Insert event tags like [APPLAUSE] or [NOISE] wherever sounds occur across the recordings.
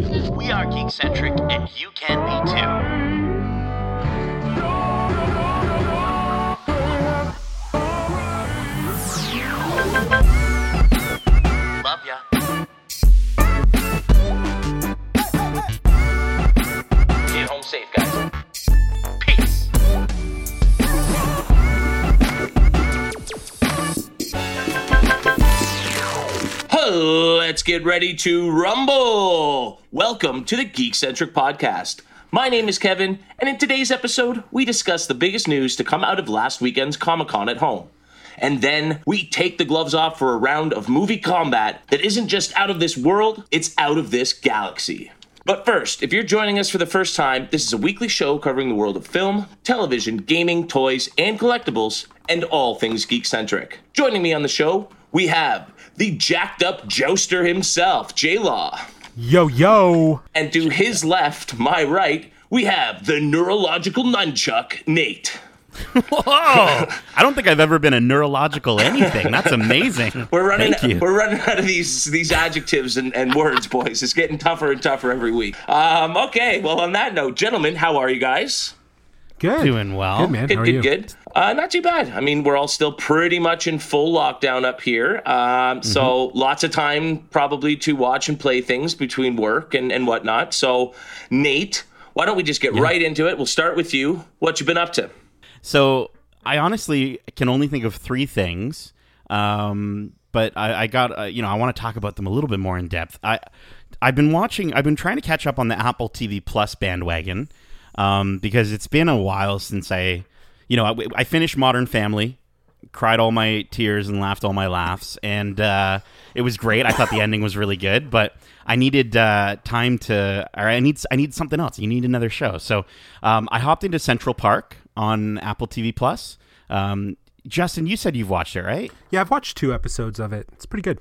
We are geekcentric, and you can be too. Love ya. Get home safe, guys. Let's get ready to rumble. Welcome to the Geekcentric Podcast. My name is Kevin, and in today's episode, we discuss the biggest news to come out of last weekend's Comic Con at home. And then we take the gloves off for a round of movie Kombat that isn't just out of this world, it's out of this galaxy. But first, if you're joining us for the first time, this is a weekly show covering the world of film, television, gaming, toys, and collectibles, and all things geek centric. Joining me on the show, we have the jacked up jouster himself, J Law. Yo, yo. And to his left, my right, we have the neurological nunchuck, Nate. Whoa! [LAUGHS] I don't think I've ever been a neurological anything. That's amazing. [LAUGHS] We're running Thank you. we're running out of these these adjectives and, and words, boys. It's getting tougher and tougher every week. Um, okay, well on that note, gentlemen, how are you guys? Good. Doing well. Good, man. Good, How are good, you? good. Uh, not too bad. I mean, we're all still pretty much in full lockdown up here. Um, So Mm-hmm. lots of time probably to watch and play things between work and, and whatnot. So, Nate, why don't we just get right into it? We'll start with you. What you been up to? So I honestly can only think of three things, um, but I, I got uh, you know I want to talk about them a little bit more in depth. I I've been watching. I've been trying to catch up on the Apple TV Plus bandwagon um, because it's been a while since I you know I, I finished Modern Family. Cried all my tears and laughed all my laughs, and uh, it was great. I thought the ending was really good, but I needed uh, time to, or I need, I need something else. You need another show, so um, I hopped into Central Park on Apple TV Plus. Um, Justin, you said you've watched it, right? Yeah, I've watched two episodes of it. It's pretty good.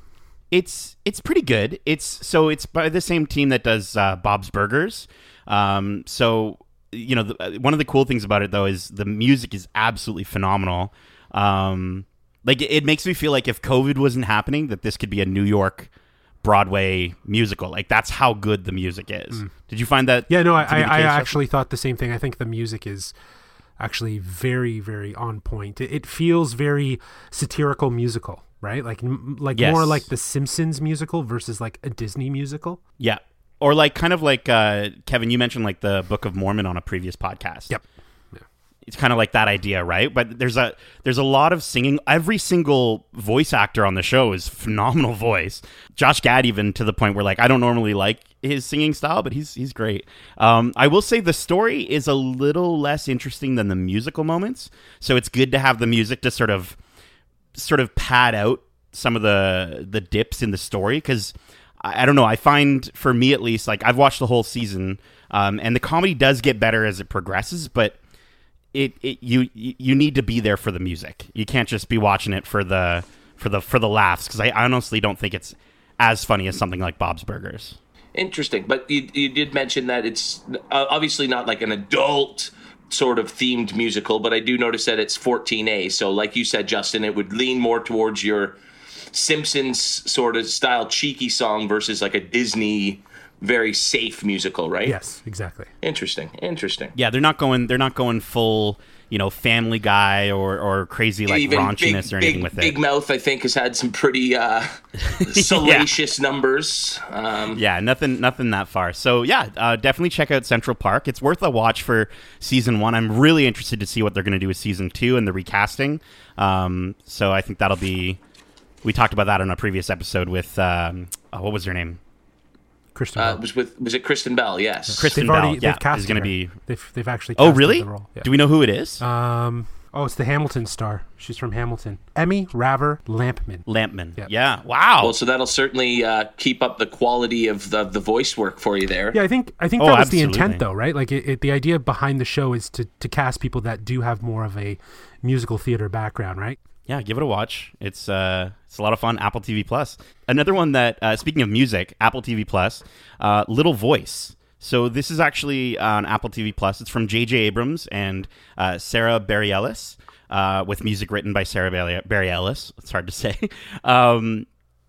It's it's pretty good. It's so it's by the same team that does uh, Bob's Burgers. Um, so you know, the, one of the cool things about it though is the music is absolutely phenomenal. Um, like it, it makes me feel like if COVID wasn't happening, that this could be a New York Broadway musical. Like that's how good the music is. Did you find that? Yeah, no, I, I, I actually thought the same thing. I think the music is actually very, very on point. It, it feels very satirical musical, right? Like, m- like Yes. more like the Simpsons musical versus like a Disney musical. Yeah. Or like kind of like uh, Kevin, you mentioned like the Book of Mormon on a previous podcast. Yep. It's kind of like that idea, right? But there's a there's a lot of singing. Every single voice actor on the show is phenomenal voice. Josh Gad even to the point where like I don't normally like his singing style, but he's he's great. Um, I will say the story is a little less interesting than the musical moments, so it's good to have the music to sort of sort of pad out some of the the dips in the story because I, I don't know. I find for me at least, like I've watched the whole season, um, and the comedy does get better as it progresses, but it, it you you need to be there for the music. You can't just be watching it for the for the for the laughs because I honestly don't think it's as funny as something like Bob's Burgers. Interesting, but you, you did mention that it's uh, obviously not like an adult sort of themed musical, but I do notice that it's 14A. So, like you said, Justin, it would lean more towards your Simpsons sort of style cheeky song versus like a Disney very safe musical, right? Yes, exactly. Interesting. Interesting. Yeah, they're not going they're not going full you know Family Guy or or crazy like Even raunchiness big, or anything big, with it. Big Mouth, I think, has had some pretty uh, [LAUGHS] salacious numbers. Um, Yeah, nothing, nothing that far. So yeah, uh, definitely check out Central Park. It's worth a watch for season one. I'm really interested to see what they're going to do with season two and the recasting. Um, so I think that'll be. We talked about that on a previous episode with um, oh, what was her name? Kristen. uh, Bell. was with was it Kristen Bell? Yes. Kristen they've already Bell. Yeah, they've cast is going to be. They've they've actually. Oh really? The role. Yeah. Do we know who it is? Um. Oh, it's the Hamilton star. She's from Hamilton. Emmy Raver Lampman. Lampman. Yep. Yeah. Wow. Well, so that'll certainly uh, keep up the quality of the, the voice work for you there. Yeah, I think I think Oh, that was the intent, though, right? Like it, it, the idea behind the show is to to cast people that do have more of a musical theater background, right? Yeah, give it a watch. It's uh, it's a lot of fun. Apple TV Plus. Another one that, uh, speaking of music, Apple TV Plus, uh, Little Voice. So this is actually on Apple TV Plus. It's from J.J. Abrams and uh, Sarah Bareilles, uh, with music written by Sarah Barry- Bareilles. It's hard to say. [LAUGHS] Um,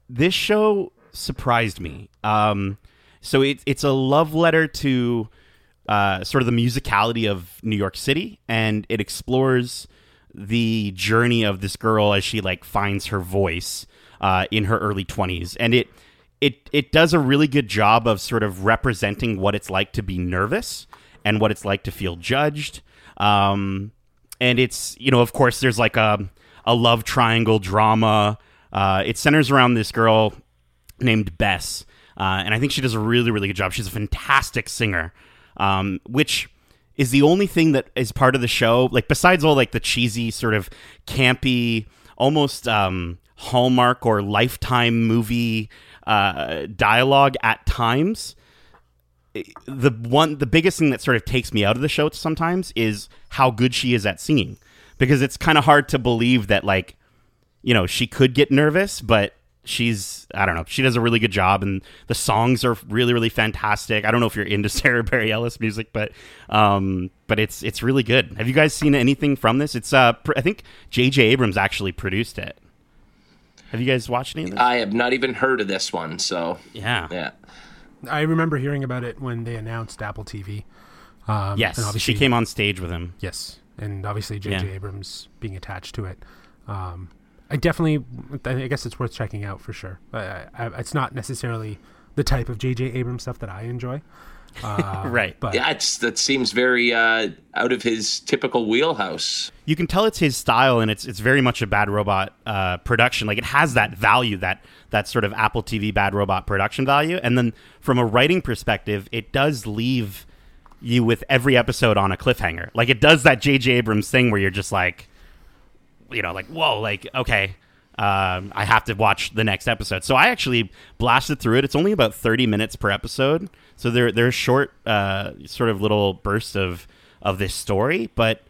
this show surprised me. Um, So it, it's a love letter to uh, sort of the musicality of New York City, and it explores the journey of this girl as she like finds her voice uh, in her early 20s and it it it does a really good job of sort of representing what it's like to be nervous and what it's like to feel judged. Um, and it's you know of course there's like a a love triangle drama. Uh, it centers around this girl named Bess uh, and I think she does a really really good job. She's a fantastic singer um, which is the only thing that is part of the show like besides all like the cheesy sort of campy almost um, hallmark or lifetime movie uh, dialogue at times the one the biggest thing that sort of takes me out of the show sometimes is how good she is at singing. Because it's kind of hard to believe that like you know she could get nervous but she's I don't know. She does a really good job, and the songs are really really fantastic. I don't know if you're into [LAUGHS] Sarah Bareilles music, but um, but it's it's really good. Have you guys seen anything from this? It's uh, pr- I think J.J. Abrams actually produced it. Have you guys watched any of this? I have not even heard of this one, so yeah, yeah. I remember hearing about it when they announced Apple TV. Um, yes, and obviously, she came on stage with him. Yes, and obviously J.J. Yeah. Abrams being attached to it. Um, I definitely, I guess it's worth checking out for sure. I, I, it's not necessarily the type of J.J. Abrams stuff that I enjoy. [LAUGHS] Uh, Right. But Yeah, it's, that seems very uh, out of his typical wheelhouse. you can tell it's his style and it's it's very much a bad robot uh, production like it has that value that that sort of apple tv bad robot production value and then from a writing perspective it does leave you with every episode on a cliffhanger like it does that jj abrams thing where you're just like you know like whoa like okay um, I have to watch the next episode. So I actually blasted through it. It's only about 30 minutes per episode. So they're, short, uh, sort of little bursts of, of this story. But,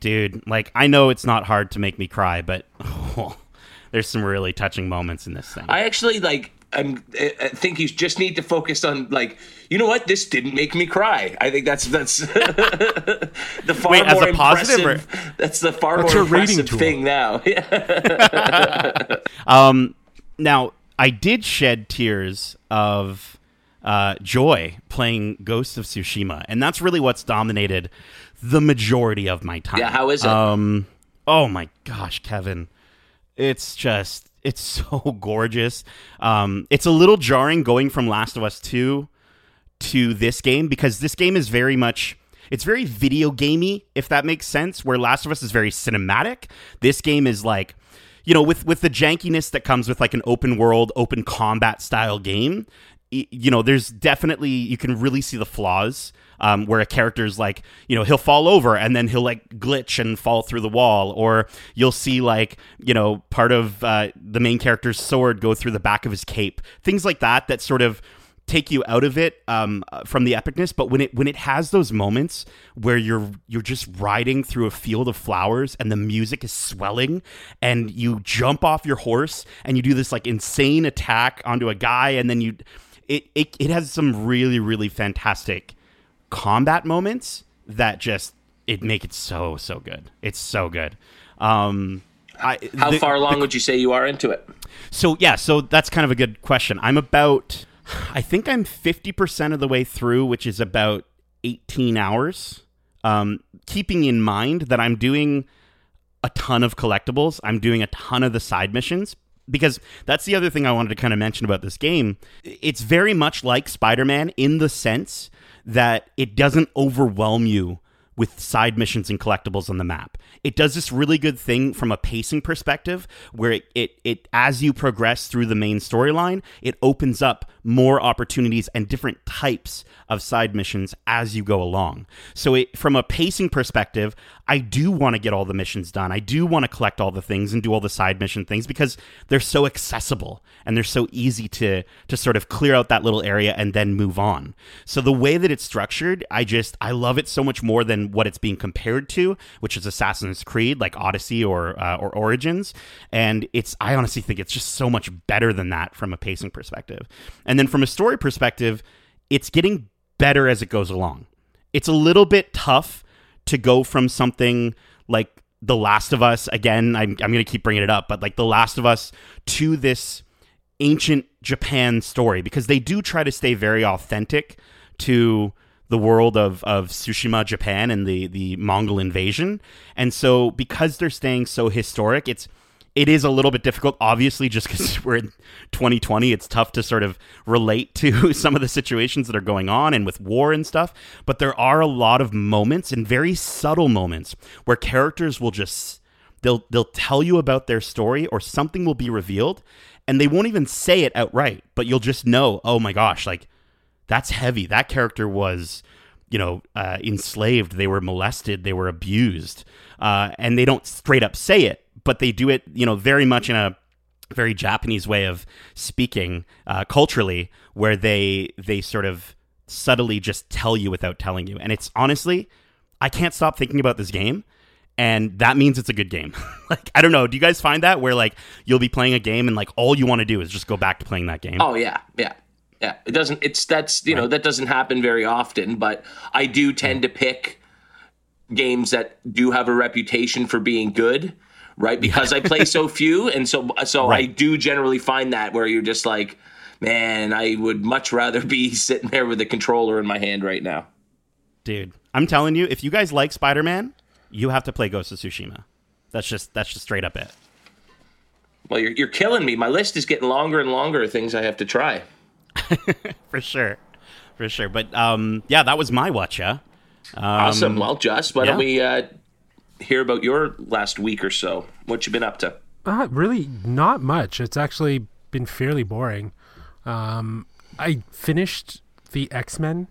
dude, like, I know it's not hard to make me cry, but [LAUGHS] there's some really touching moments in this thing. I actually like. I'm, I think you just need to focus on like you know what this didn't make me cry. I think that's that's [LAUGHS] the far Wait, as more a positive or- impressive. That's the far That's more impressive thing now. [LAUGHS] [LAUGHS] Um, now, I did shed tears of uh, joy playing Ghost of Tsushima, and that's really what's dominated the majority of my time. Yeah, how is it? Um, oh my gosh, Kevin, it's just it's so [LAUGHS] gorgeous. Um, it's a little jarring going from Last of Us Two to this game because this game is very much it's very video gamey if that makes sense where last of us is very cinematic this game is like you know with with the jankiness that comes with like an open world open combat style game you know there's definitely you can really see the flaws um, where a character's like you know he'll fall over and then he'll like glitch and fall through the wall. Or you'll see like you know part of uh, the main character's sword go through the back of his cape. Things like that that sort of take you out of it um, uh, from the epicness. But when it when it has those moments where you're you're just riding through a field of flowers and the music is swelling and you jump off your horse and you do this like insane attack onto a guy and then you it it, it has some really really fantastic combat moments that just it make it so so good it's so good um I, How the- far along would you say you are into it? so yeah, so that's kind of a good question. I'm about, I think I'm 50% of the way through, which is about 18 hours. Um, keeping in mind that I'm doing a ton of collectibles, I'm doing a ton of the side missions. Because that's the other thing I wanted to kind of mention about this game. It's very much like Spider Man in the sense that it doesn't overwhelm you with side missions and collectibles on the map. It does this really good thing from a pacing perspective where it, it, it as you progress through the main storyline, it opens up more opportunities and different types of side missions as you go along. So it from a pacing perspective, I do want to get all the missions done. I do want to collect all the things and do all the side mission things because they're so accessible and they're so easy to to sort of clear out that little area and then move on. So the way that it's structured, I just I love it so much more than what it's being compared to, which is Assassin's Creed like Odyssey or uh, or Origins, and it's I honestly think it's just so much better than that from a pacing perspective. And then from a story perspective, it's getting better as it goes along. It's a little bit tough to go from something like The Last of Us again. I'm, I'm going to keep bringing it up, but like The Last of Us to this ancient Japan story because they do try to stay very authentic to the world of, of Tsushima, Japan, and the, the Mongol invasion. And so, because they're staying so historic, it's it is a little bit difficult, obviously, just because [LAUGHS] we're in 2020. It's tough to sort of relate to [LAUGHS] some of the situations that are going on and with war and stuff. But there are a lot of moments and very subtle moments where characters will just they'll they'll tell you about their story or something will be revealed and they won't even say it outright, but you'll just know, oh my gosh, like that's heavy. That character was you know, uh, enslaved, they were molested, they were abused, uh, and they don't straight up say it, but they do it, you know, very much in a very Japanese way of speaking uh, culturally, where they they sort of subtly just tell you without telling you, and it's honestly, I can't stop thinking about this game. And that means it's a good game. [LAUGHS] like I don't know. Do you guys find that where like you'll be playing a game and like all you want to do is just go back to playing that game? Oh yeah, yeah. Yeah, it doesn't. It's that's you know that doesn't happen very often, but I do tend to pick games that do have a reputation for being good, right? Because I play so [LAUGHS] few, and so so I do generally find that where you're just like, man, I would much rather be [LAUGHS] sitting there with a controller in my hand right now. Dude, I'm telling you, if you guys like Spider-Man, you have to play Ghost of Tsushima. That's just that's just straight up it. Well, you're you're killing me. My list is getting longer and longer of things I have to try. [LAUGHS] For sure. For sure. But um yeah, that was my watch, yeah. Awesome. Well, Just, why don't we uh, hear about your last week or so? What you been up to? Uh, really, not much. It's actually been fairly boring. Um, I finished the X Men,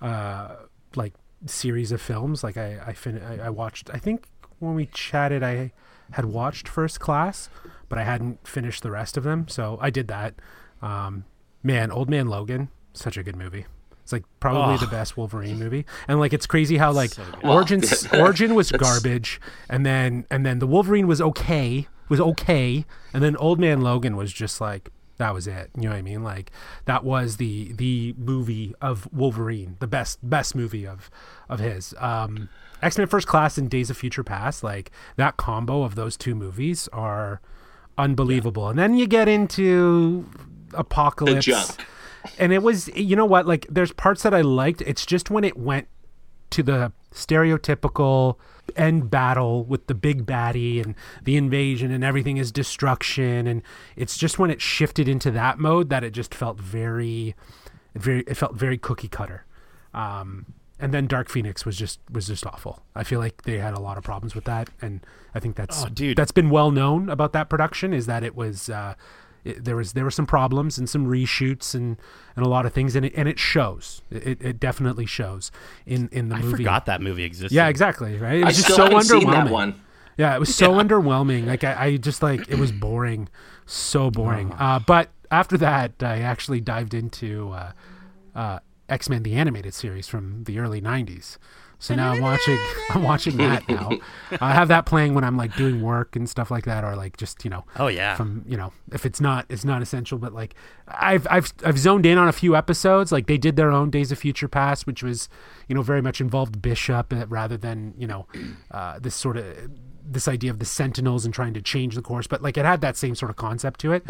uh, like series of films. Like I, I, fin- I, I watched. I think when we chatted, I had watched First Class, but I hadn't finished the rest of them. So I did that. Um, man, Old Man Logan, such a good movie. It's like probably Oh. the best Wolverine movie, and like it's crazy how like Well, Origin [LAUGHS] Origin was garbage, and then and then the Wolverine was okay, was okay, and then Old Man Logan was just like that was it. You know what I mean? Like that was the the movie of Wolverine, the best best movie of of his. Um, X Men First Class and Days of Future Past, like that combo of those two movies are unbelievable. And then you get into Apocalypse. Junk. and it was you know what like there's parts that i liked. It's just when it went to the stereotypical end battle with the big baddie and the invasion and everything is destruction. And it's just when it shifted into that mode that it just felt very very it felt very cookie cutter. Um and then dark phoenix was just was just awful. I feel like they had a lot of problems with that. And i think that's Oh, dude. that's been well known about that production is that it was uh it, there was there were some problems and some reshoots and and a lot of things and it and it shows. It, it definitely shows in in the I movie. I forgot that movie existed. yeah exactly right? It I was just still so haven't underwhelming seen that one. yeah it was so [LAUGHS] underwhelming. Like I, I just like it was boring. So boring. Uh but after that i actually dived into uh uh x-men the animated series from the early 90s so now i'm watching [LAUGHS] i'm watching that [LAUGHS] now. I have that playing when i'm like doing work and stuff like that or like just you know Oh yeah. from you know if it's not it's not essential but like i've i've i've zoned in on a few episodes. Like they did their own days of future past which was you know very much involved bishop uh, rather than you know [CLEARS THROAT] uh, this sort of this idea of the sentinels and trying to change the course. But like it had that same sort of concept to it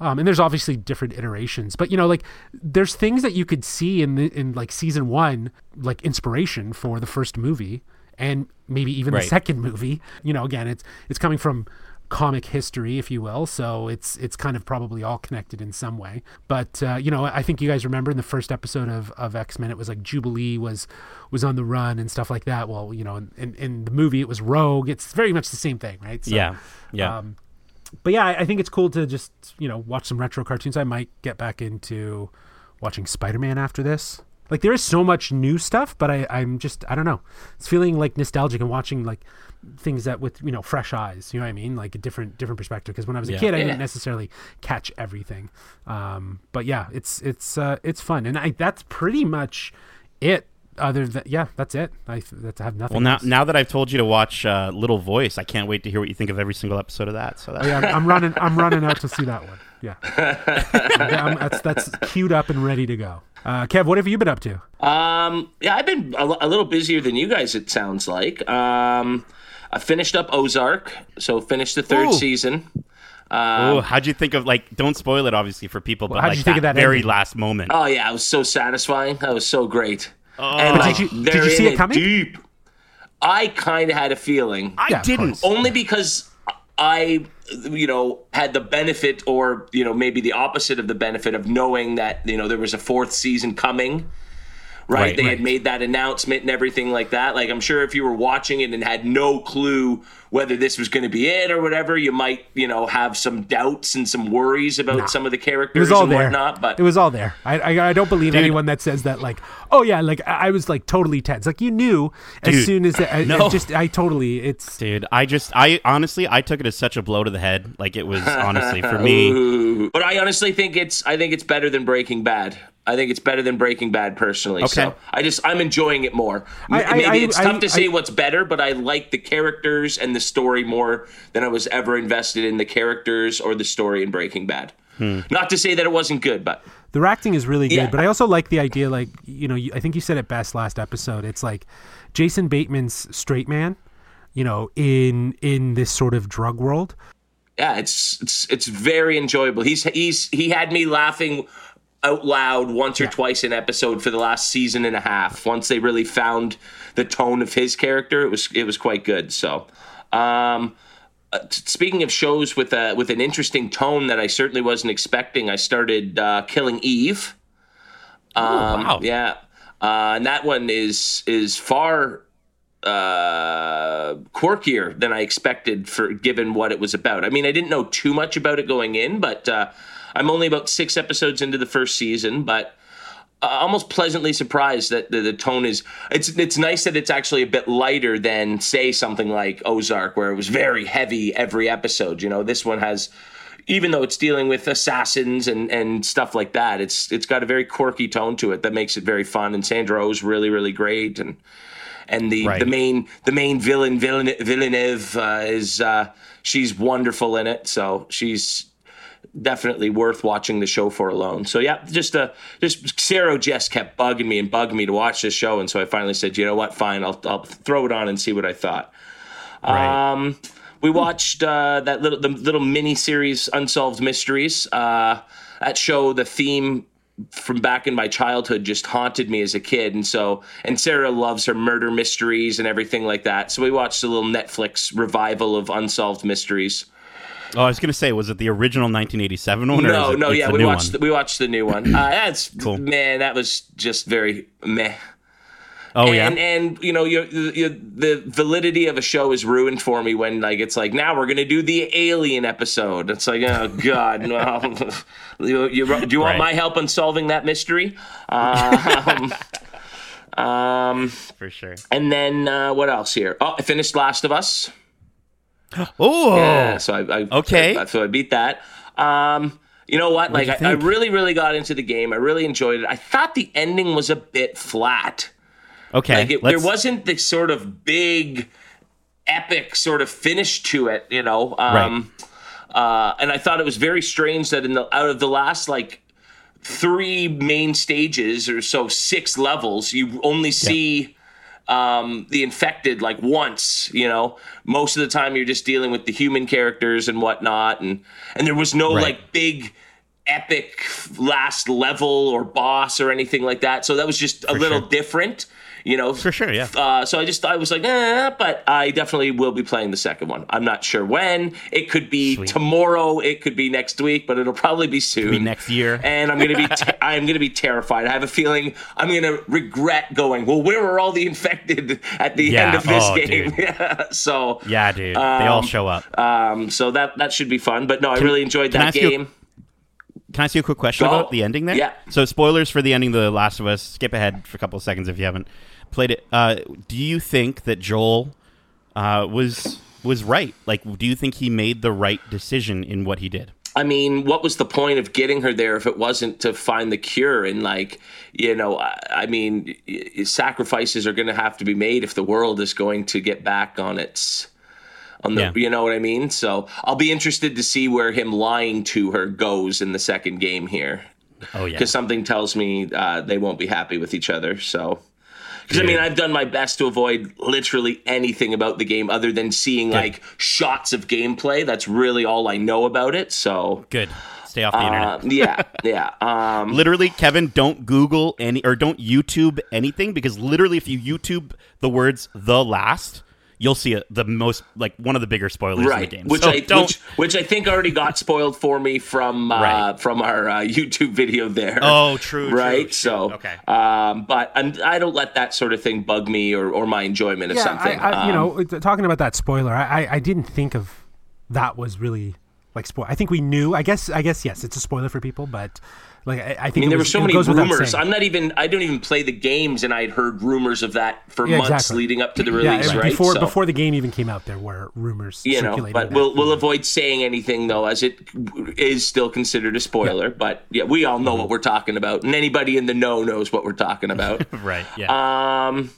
um, and there's obviously different iterations but you know like there's things that you could see in the in like season one like inspiration for the first movie and maybe even the second movie. You know again it's it's coming from comic history if you will so it's it's kind of probably all connected in some way. But uh, you know i think you guys remember in the first episode of, of x-men it was like jubilee was was on the run and stuff like that. Well you know in, in, in the movie it was rogue. It's very much the same thing right? So, yeah. Yeah. um, but yeah, I, I think it's cool to just you know watch some retro cartoons. I might get back into watching Spider Man after this. Like there is so much new stuff, but I, I'm just I don't know. It's feeling like nostalgic and watching like things that with you know fresh eyes. You know what I mean? Like a different different perspective. Because when I was a Yeah. kid, I Yeah. didn't necessarily catch everything. Um, but yeah, it's it's uh, it's fun, and I that's pretty much it. Other than yeah, that's it. I that's I have nothing. well, now else. now that I've told you to watch uh, Little Voice, I can't wait to hear what you think of every single episode of that. So that, Oh, yeah, I'm, I'm running. I'm running out to see that one. Yeah, [LAUGHS] I'm- that's that's queued up and ready to go. Uh, Kev, what have you been up to? Um, yeah, I've been a, a little busier than you guys. It sounds like. Um, I finished up Ozark, so finished the third Ooh. season. oh, how'd you think of like? Don't spoil it, obviously, for people. But how'd like you think of that very ending? last moment? Oh yeah, it was so satisfying. That was so great. Oh. and like, did you- did you see it coming? Deep. I kind of had a feeling. I Yeah, didn't. only because I, you know, had the benefit, or you know, maybe the opposite of the benefit of knowing that you know there was a fourth season coming. Right, Right, they right. had made that announcement and everything like that. Like, I'm sure if you were watching it and had no clue whether this was going to be it or whatever, you might, you know, have some doubts and some worries about some of the characters It was all and there. whatnot. But it was all there. I, I I don't believe anyone that says that like oh yeah like I I was like totally tense. Like you knew as soon as I, [LAUGHS] I no. just I totally it's Dude, I just, I honestly, I took it as such a blow to the head. Like it was honestly for me. [LAUGHS] Ooh. But I honestly think it's I think it's better than Breaking Bad. I think it's better than Breaking Bad personally. Okay. So I just I'm enjoying it more. M- I- I- Maybe I- it's tough I- to say I- what's better, but I like the characters and the story more than I was ever invested in the characters or the story in Breaking Bad. Hmm. Not to say that it wasn't good, but the acting is really good. Yeah. But I also like the idea like you know you, I think you said it best last episode. It's like Jason Bateman's straight man, you know, in in this sort of drug world. yeah, it's it's it's very enjoyable. He's he's he had me laughing out loud once or twice an episode for the last season and a half. Once they really found the tone of his character, it was it was quite good. So, um, uh, speaking of shows with a with an interesting tone that I certainly wasn't expecting, I started uh, Killing Eve. Um, wow. Yeah, uh, and that one is is far uh, quirkier than I expected for given what it was about. I mean, I didn't know too much about it going in, but uh, I'm only about six episodes into the first season, but. Almost pleasantly surprised that the, the tone is it's it's nice that it's actually a bit lighter than say something like Ozark where it was very heavy every episode you know this one has even though it's dealing with assassins and, and stuff like that, it's it's got a very quirky tone to it that makes it very fun. And Sandra Oh's really really great, and and the Right. the main the main villain villain Villanelle uh, is uh, she's wonderful in it. So she's definitely worth watching the show for alone. So yeah, just uh just Sarah just kept bugging me and bugging me to watch this show, and so I finally said, you know what, fine, I'll I'll throw it on and see what I thought. Right. Um, we watched uh, that little the little mini series Unsolved Mysteries. Uh, that show, the theme from back in my childhood just haunted me as a kid, and so and Sarah loves her murder mysteries and everything like that. So we watched a little Netflix revival of Unsolved Mysteries. Oh, I was gonna say, was it the original 1987 one? No, it, no, yeah, we watched one? we watched the new one. Uh, that's Cool. man, that was just very meh. Oh yeah. and and you know your, your the validity of a show is ruined for me when like it's like now we're gonna do the alien episode it's like oh god no [LAUGHS] you, you, do you want Right. my help in solving that mystery um, [LAUGHS] um for sure. and then uh, what else here oh i finished last of us Oh, yeah, so I, I Okay. I, so I beat that. Um, you know what? Like you I, I really, really got into the game. I really enjoyed it. I thought the ending was a bit flat. okay. Like it, there wasn't the sort of big, epic sort of finish to it. You know. Um, uh, and I thought it was very strange that in the out of the last like three main stages or so six levels, you only see um, the infected like once. You know, most of the time you're just dealing with the human characters and whatnot, and and there was no Right. like big epic last level or boss or anything like that. So that was just a little sure. different. You know, For sure, yeah. uh, so I just I was like, eh, but I definitely will be playing the second one. I'm not sure when. It could be Sweet. tomorrow. It could be next week, but it'll probably be soon. be next year. And I'm gonna be [LAUGHS] te- I'm gonna be terrified. I have a feeling I'm gonna regret going. Well, where are all the infected at the Yeah. end of this Oh, game? dude. [LAUGHS] Yeah. So yeah, dude. they all show up. um, so that that should be fun. But no, I really enjoyed that ask you game. Can I ask you a quick question Go. about the ending there? Yeah. So spoilers for the ending of The Last of Us. Skip ahead for a couple of seconds if you haven't played it. Uh, do you think that Joel uh, was was right? Like, do you think he made the right decision in what he did? I mean, what was the point of getting her there if it wasn't to find the cure? And like, you know, I, I mean, y- sacrifices are going to have to be made if the world is going to get back on its, on the, Yeah. you know what I mean? So I'll be interested to see where him lying to her goes in the second game here, Oh yeah. because something tells me uh, they won't be happy with each other. So, Because I mean, I've done my best to avoid literally anything about the game other than seeing like shots of gameplay. That's really all I know about it. So, Good. Stay off the uh, internet. [LAUGHS] yeah, yeah. Um, Literally, Kevin, don't Google any or don't YouTube anything because literally, if you YouTube the words "the last," you'll see it, the most like one of the bigger spoilers in the game. which So I don't. which, which I think already got spoiled for me from uh, Right. from our uh, YouTube video there. oh, true. true, right. true. So, okay. um, but I'm, I don't let that sort of thing bug me or, or my enjoyment of yeah, something. I, I, you Um, know, talking about that spoiler, I, I, I didn't think of that was really like spoil. I think we knew. I guess, I guess yes, it's a spoiler for people, but like I, I think I mean, there were so many rumors. I'm not even. I don't even play the games, and I'd heard rumors of that for Yeah, months exactly. leading up to the [CLEARS THROAT] release. and right before So, before the game even came out, there were rumors you know, circulating. but we'll we'll avoid saying anything though, as it is still considered a spoiler. But yeah, we all know Mm-hmm. what we're talking about, and anybody in the know knows what we're talking about. [LAUGHS] right. Yeah. um,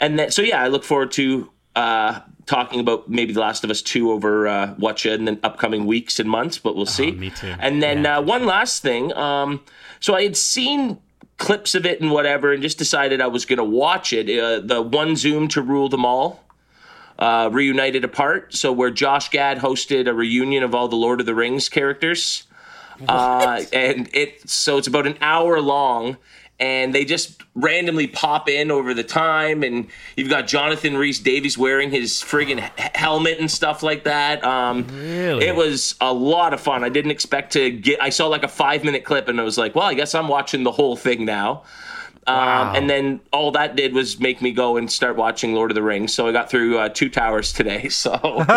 and then so yeah, I look forward to uh talking about maybe The Last of Us two over uh, Watcha in the upcoming weeks and months, but we'll see. Oh, me too. And then Yeah. uh, one last thing, um, so I had seen clips of it and whatever, and just decided I was going to watch it. Uh, the one Zoom to rule them all. Uh, reunited apart, so where Josh Gad hosted a reunion of all the Lord of the Rings characters, uh, and it so it's about an hour long, and they just randomly pop in over the time, and you've got Jonathan Rhys Davies wearing his friggin' helmet and stuff like that. Um, Really? it was a lot of fun. I didn't expect to get. I saw like a five minute clip, and I was like, well, I guess I'm watching the whole thing now. Um, and then all that did was make me go and start watching Lord of the Rings. So I got through uh, Two Towers today. [LAUGHS] So That's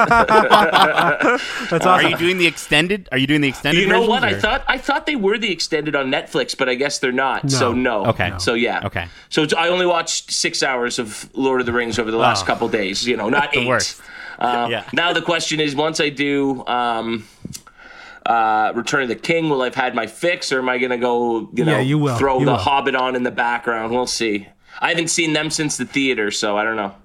awesome. Are you doing the extended? Are you doing the extended? you know what? versions, I thought I thought they were the extended on Netflix, but I guess they're not. So no. Okay. So yeah. Okay. So I only watched six hours of Lord of the Rings over the last Oh. couple days. You know, [LAUGHS] not eight. worst. Uh, Yeah. Now the question is, once I do. Um, uh, Return of the King. Will I've had my fix, or am I going to go? You know, Yeah, you will. throw You the will. Hobbit on in the background. We'll see. I haven't seen them since the theater, so I don't know.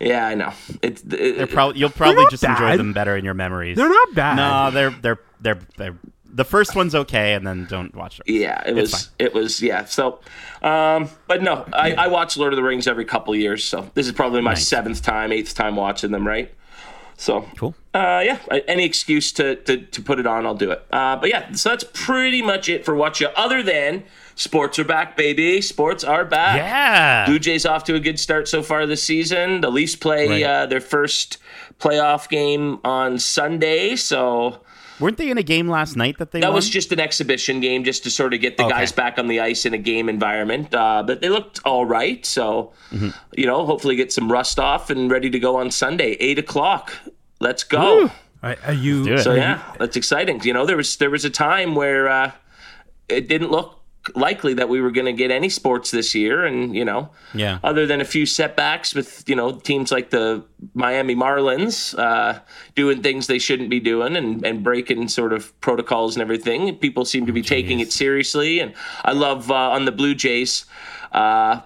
yeah, I know. It's it, Uh. They're probably you'll probably not just enjoy them better in your memories. They're not bad. No, they're they're they're they're the first one's okay, and then don't watch it. Yeah, it It's was. fine. It was. Yeah. So, um, but no, I, I watch Lord of the Rings every couple years. So this is probably my Nice. seventh time, eighth time watching them. Right. So Cool. Uh, yeah, any excuse to, to to put it on, I'll do it. Uh, but yeah, so that's pretty much it for what you. Other than sports are back, baby. Sports are back. Yeah. Blue Jays off to a good start so far this season. The Leafs play Right. uh, their first playoff game on Sunday, so Weren't they in a game last night that they that won? was just an exhibition game, just to sort of get the Okay. guys back on the ice in a game environment. Uh, but they looked all right, so Mm-hmm. you know, hopefully get some rust off and ready to go on Sunday, eight o'clock. Let's go. Are, are you? do it. So are you- yeah, that's exciting. You know, there was there was a time where uh, it didn't look likely that we were going to get any sports this year, and you know, Yeah. other than a few setbacks with you know teams like the Miami Marlins uh, doing things they shouldn't be doing and and breaking sort of protocols and everything, people seem to be taking it seriously, and I love uh, on the Blue Jays. Uh,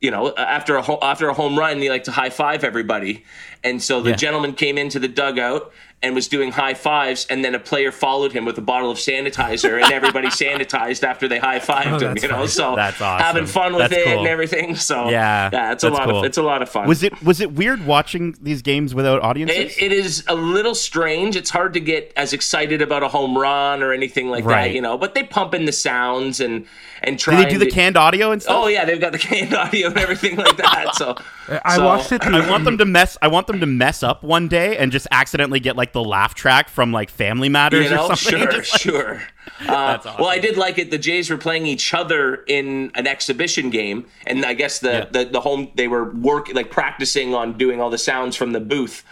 you know, after a ho- after a home run, they like to high five everybody, and so the Yeah. gentleman came into the dugout and was doing high fives, and then a player followed him with a bottle of sanitizer, and everybody [LAUGHS] sanitized after they high fived Oh, him. You know, funny. so That's awesome. having fun with That's it cool. and everything. So Yeah, yeah, it's a lot cool. of it's a lot of fun. Was it was it weird watching these games without audiences? It, it is a little strange. It's hard to get as excited about a home run or anything like Right. that, you know. But they pump in the sounds and and try. Do they do the canned audio and stuff? Oh yeah, they've got the [LAUGHS] canned audio and everything like that. So [LAUGHS] I so- watched it. [CLEARS THROAT] I want them to mess. I want them to mess up one day and just accidentally get like the laugh track from like Family Matters You know, or something. [LAUGHS] sure, like- sure. [LAUGHS] Uh, awesome. Well, I did like it. The Jays were playing each other in an exhibition game, and I guess the Yeah. the, the home they were working like practicing on doing all the sounds from the booth.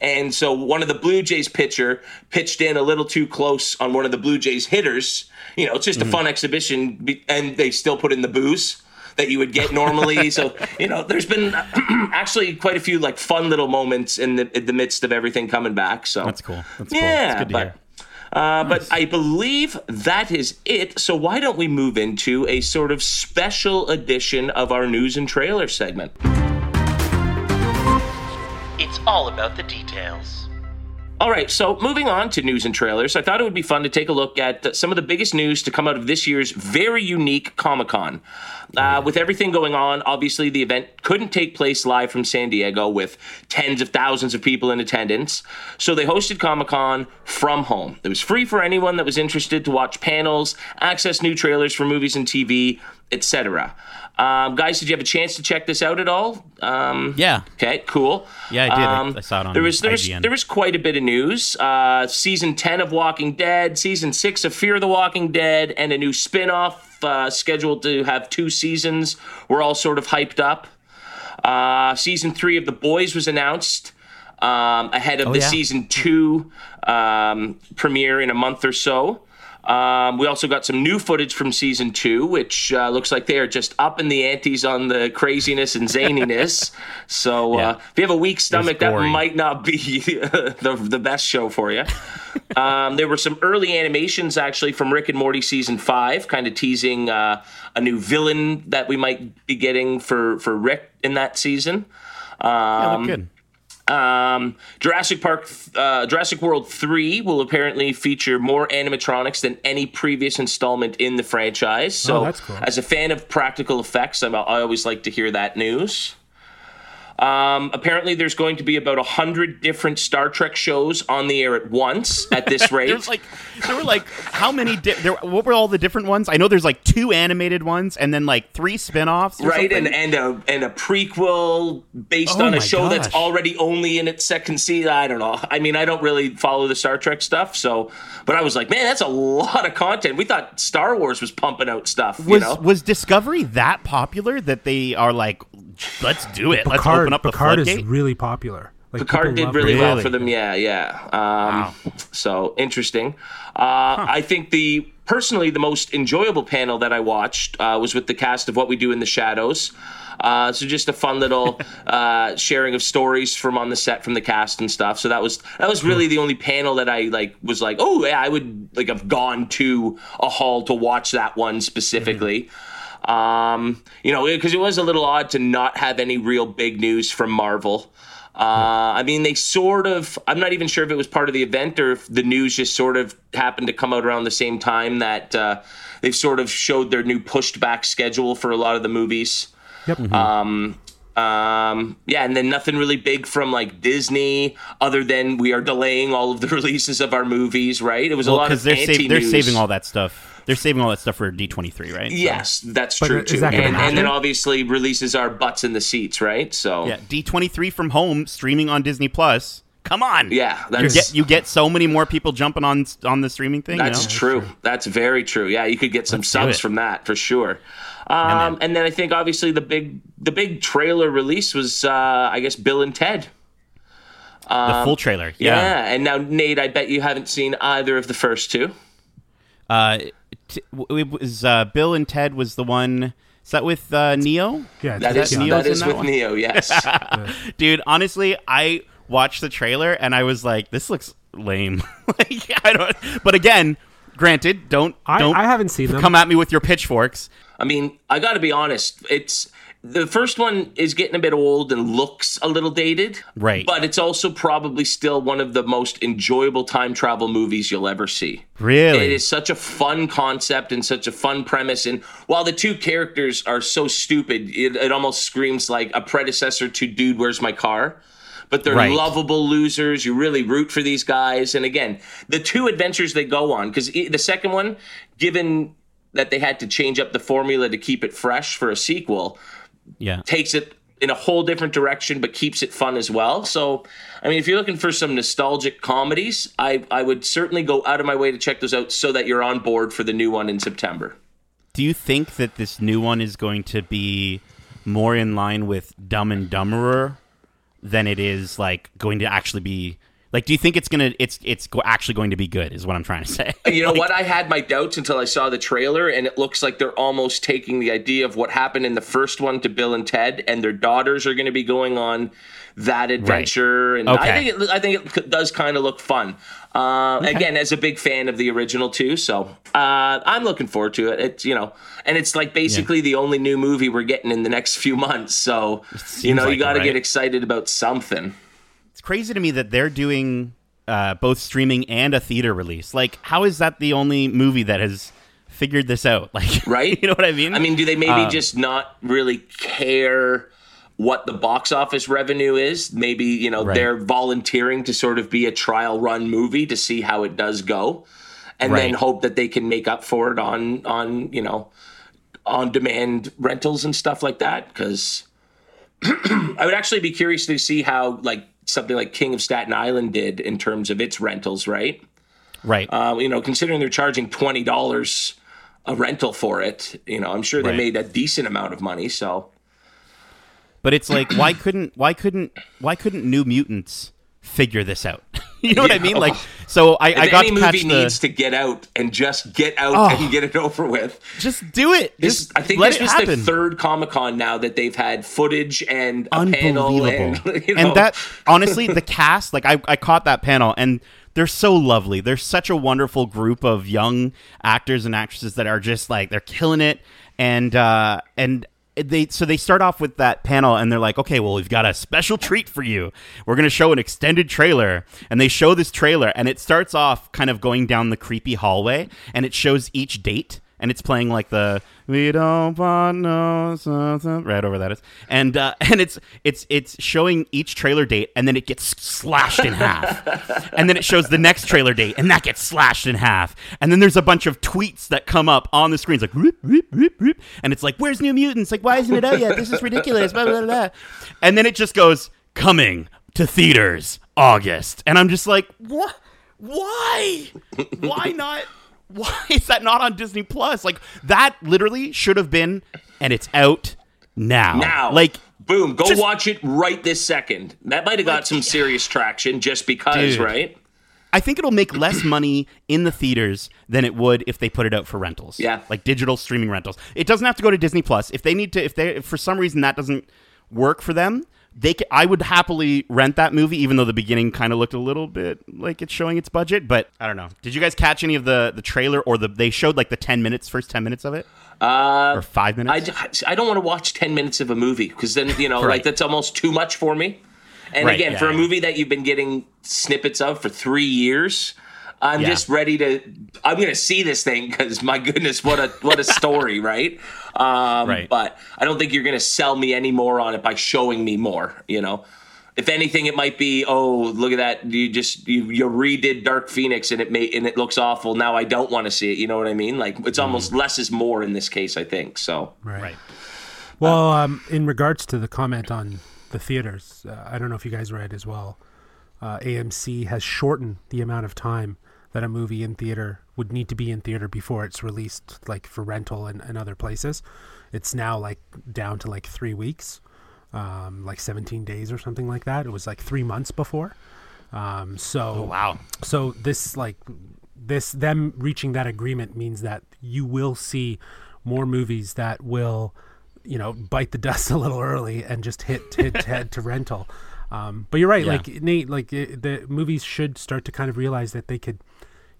And so one of the Blue Jays pitcher pitched in a little too close on one of the Blue Jays hitters. You know, it's just Mm-hmm. a fun exhibition, and they still put in the booze that you would get normally. [LAUGHS] so you know, there's been [CLEARS THROAT] actually quite a few like fun little moments in the in the midst of everything coming back. So That's cool. That's cool. yeah, It's good to but, hear. Uh, but I believe that is it. So why don't we move into a sort of special edition of our news and trailer segment? It's all about the details. All right, so moving on to news and trailers, I thought it would be fun to take a look at some of the biggest news to come out of this year's very unique Comic Con. Uh, with everything going on, obviously the event couldn't take place live from San Diego with tens of thousands of people in attendance. So they hosted Comic Con from home. It was free for anyone that was interested to watch panels, access new trailers for movies and TV, etc. Um, guys, did you have a chance to check this out at all? Um, Yeah. Okay, cool. Yeah, I did. I- Um, I saw it on there was there was there was quite a bit of news. Uh, season ten of Walking Dead, season six of Fear the Walking Dead, and a new spin-off uh, scheduled to have two seasons. We're all sort of hyped up. Uh, season three of The Boys was announced um, ahead of the Oh, yeah. season two um, premiere in a month or so. Um, we also got some new footage from season two, which uh, looks like they are just up in the antes on the craziness and zaniness. [LAUGHS] so Yeah. uh, if you have a weak stomach, that might not be [LAUGHS] the, the best show for you. um, there were some early animations actually from Rick and Morty season five, kind of teasing uh, a new villain that we might be getting for for Rick in that season. Yeah, looked good. Um, Jurassic Park, uh, Jurassic World 3 will apparently feature more animatronics than any previous installment in the franchise. So, Oh, cool. as a fan of practical effects, I'm, I always like to hear that news. Um, apparently, there's going to be about a hundred different Star Trek shows on the air at once at this [LAUGHS] rate. There's like there were like how many di- there what were all the different ones? I know there's like two animated ones and then like three spin-offs right and something. and a and a prequel based Oh on a show that's already only in its second season i don't know i mean i don't really follow the star trek stuff so but i was like man that's a lot of content we thought star wars was pumping out stuff you was know was Discovery that popular that they are like let's do it. let's Picard, open up a Picard is floodgate. really popular. Like, Picard did love really it. well Really? for them. Yeah, yeah. Um, So interesting. Uh, I think the personally the most enjoyable panel that I watched uh, was with the cast of What We Do in the Shadows. Uh, so just a fun little [LAUGHS] uh, sharing of stories from on the set from the cast and stuff. So that was that was really the only panel that I like was like, oh yeah, I would like have gone to a hall to watch that one specifically. Um, you know, because it was a little odd to not have any real big news from Marvel. Uh, I mean, they sort of. I'm not even sure if it was part of the event or if the news just sort of happened to come out around the same time that uh, they've sort of showed their new pushed back schedule for a lot of the movies. Yep. Um, um, yeah, and then nothing really big from like Disney, other than we are delaying all of the [LAUGHS] releases of our movies. Right? It was a lot of because they're, sa- they're saving all that stuff. They're saving all that stuff for D23, right? So- Yes, that's But true is too. that and, and then obviously releases our butts in the seats, right? So Yeah, D23 from home streaming on Disney Plus. Come on. Yeah, you that's- get you get so many more people jumping on on the streaming thing. That's you know? true. That's very true. Yeah, you could get some Let's subs from that for sure. Um, and then I think obviously the big the big trailer release was uh, I guess Bill and Ted. the full trailer. Yeah. Yeah. and now Nate, I bet you haven't seen either of the first two. Uh, t- w- it was uh, Bill and Ted was the one. Is that with uh, Neo? Yeah, That it's- is Neo's that that with one? Neo. Yes. [LAUGHS] Dude, honestly, I watched the trailer and I was like, this looks lame. [LAUGHS] like, I don't. But again, granted, don't I, don't I haven't seen them. come at me with your pitchforks. I mean, I got to be honest. It's the first one is getting a bit old and looks a little dated, Right. But it's also probably still one of the most enjoyable time travel movies you'll ever see. Really? It is such a fun concept and such a fun premise. And while the two characters are so stupid, it, it almost screams like a predecessor to Dude, Where's My Car? But they're Right. lovable losers. You really root for these guys. And again, the two adventures they go on, because the second one, given that they had to change up the formula to keep it fresh for a sequel, Yeah. takes it in a whole different direction but keeps it fun as well. So, I mean, if you're looking for some nostalgic comedies, I I would certainly go out of my way to check those out so that you're on board for the new one in September. Do you think that this new one is going to be more in line with Dumb and Dumberer than it is like going to actually be like? Do you think it's gonna it's it's actually going to be good? Is what I'm trying to say. You know [LAUGHS] what? I had my doubts until I saw the trailer, and it looks like they're almost taking the idea of what happened in the first one to Bill and Ted, and their daughters are going to be going on that adventure. And I think it, I think it does kind of look fun. Uh, Again, as a big fan of the original too, so uh, I'm looking forward to it. It's you know, and it's like basically the only new movie we're getting in the next [LAUGHS] few months. So you know, like you got to it, get excited about something. Crazy to me that they're doing uh, both streaming and a theater release. Like, how is that the only movie that has figured this out? [LAUGHS] Like, right? you know what I mean? I mean, do they maybe Um, just not really care what the box office revenue is? Maybe, you know, Right. they're volunteering to sort of be a trial run movie to see how it does go and then hope that they can make up for it on on, you know, on demand rentals and stuff like that cuz [CLEARS THROAT] I would actually be curious to see how like something like King of Staten Island did in terms of its rentals, right? right. Uh, you know, considering they're charging twenty dollars a rental for it, you know, I'm sure they Right. made a decent amount of money. So But it's like why couldn't why couldn't why couldn't New Mutants figure this out? [LAUGHS] you know [LAUGHS] what I mean? Like so I, I got any to catch movie the needs to get out and just get out Oh. and get it [LAUGHS] over with. just do it. This, Just I think let this it was happen. the third Comic Con now that they've had footage and a Unbelievable. panel and, you know, and that honestly, the cast, like I, I caught that panel and they're so lovely. They're such a wonderful group of young actors and actresses that are just like they're killing it. And uh and they so they start off with that panel and they're like, okay, well we've got a special treat for you. We're gonna show an extended trailer, and they show this trailer, and it starts off kind of going down the creepy hallway, and it shows each date, and it's playing like the we don't want no something right over that is, and uh, [LAUGHS] and it's it's it's showing each trailer date, and then it gets slashed in half, [LAUGHS] and then it shows the next trailer date, and that gets slashed in half, and then there's a bunch of tweets that come up on the screens like whoop, whoop, whoop, and it's like where's New Mutants? Like why isn't it out yet? This is ridiculous. Blah, blah, blah. And then it just goes coming to theaters August, and I'm just like what? Why? Why not? [LAUGHS] Why is that not on Disney Plus? Like that literally should have been, and it's out now. now, like boom, go just- watch it right this second. That might have got some serious traction just because, Dude. right? I think it'll make less money in the theaters than it would if they put it out for rentals. Yeah. like digital streaming rentals. It doesn't have to go to Disney Plus. If they need to, if they if for some reason that doesn't work for them, they ca I would happily rent that movie, even though the beginning kind of looked a little bit like it's showing its budget. But I don't know. Did you guys catch any of the the trailer or the they showed like the ten minutes, first ten minutes of it, Uh, or five I, minutes? I don't want to watch 10 minutes of a movie because then, you know, [LAUGHS] Right. like that's almost too much for me. And Right, again, yeah, for a movie that you've been getting snippets of for three years, I'm Yeah. just ready to. I'm going to see this thing because my goodness, what a what a [LAUGHS] story, right? Um, Right. But I don't think you're going to sell me any more on it by showing me more. You know, if anything, it might be, oh, look at that, you just you, you redid Dark Phoenix and it made and it looks awful. Now I don't want to see it. You know what I mean? Like it's almost less is more in this case. I think so. Right. right. Well, um, in regards to the comment on the theaters, uh, I don't know if you guys read as well. Uh, AMC has shortened the amount of time that a movie in theater would need to be in theater before it's released, like for rental and, and other places. It's now like down to like three weeks, um, like 17 days or something like that. It was like three months before. Um, so Wow. so this like this them reaching that agreement means that you will see more movies that will you know bite the [LAUGHS] dust a little early and just hit hit [LAUGHS] head to rental um, but you're right Yeah. like nate like it, the movies should start to kind of realize that they could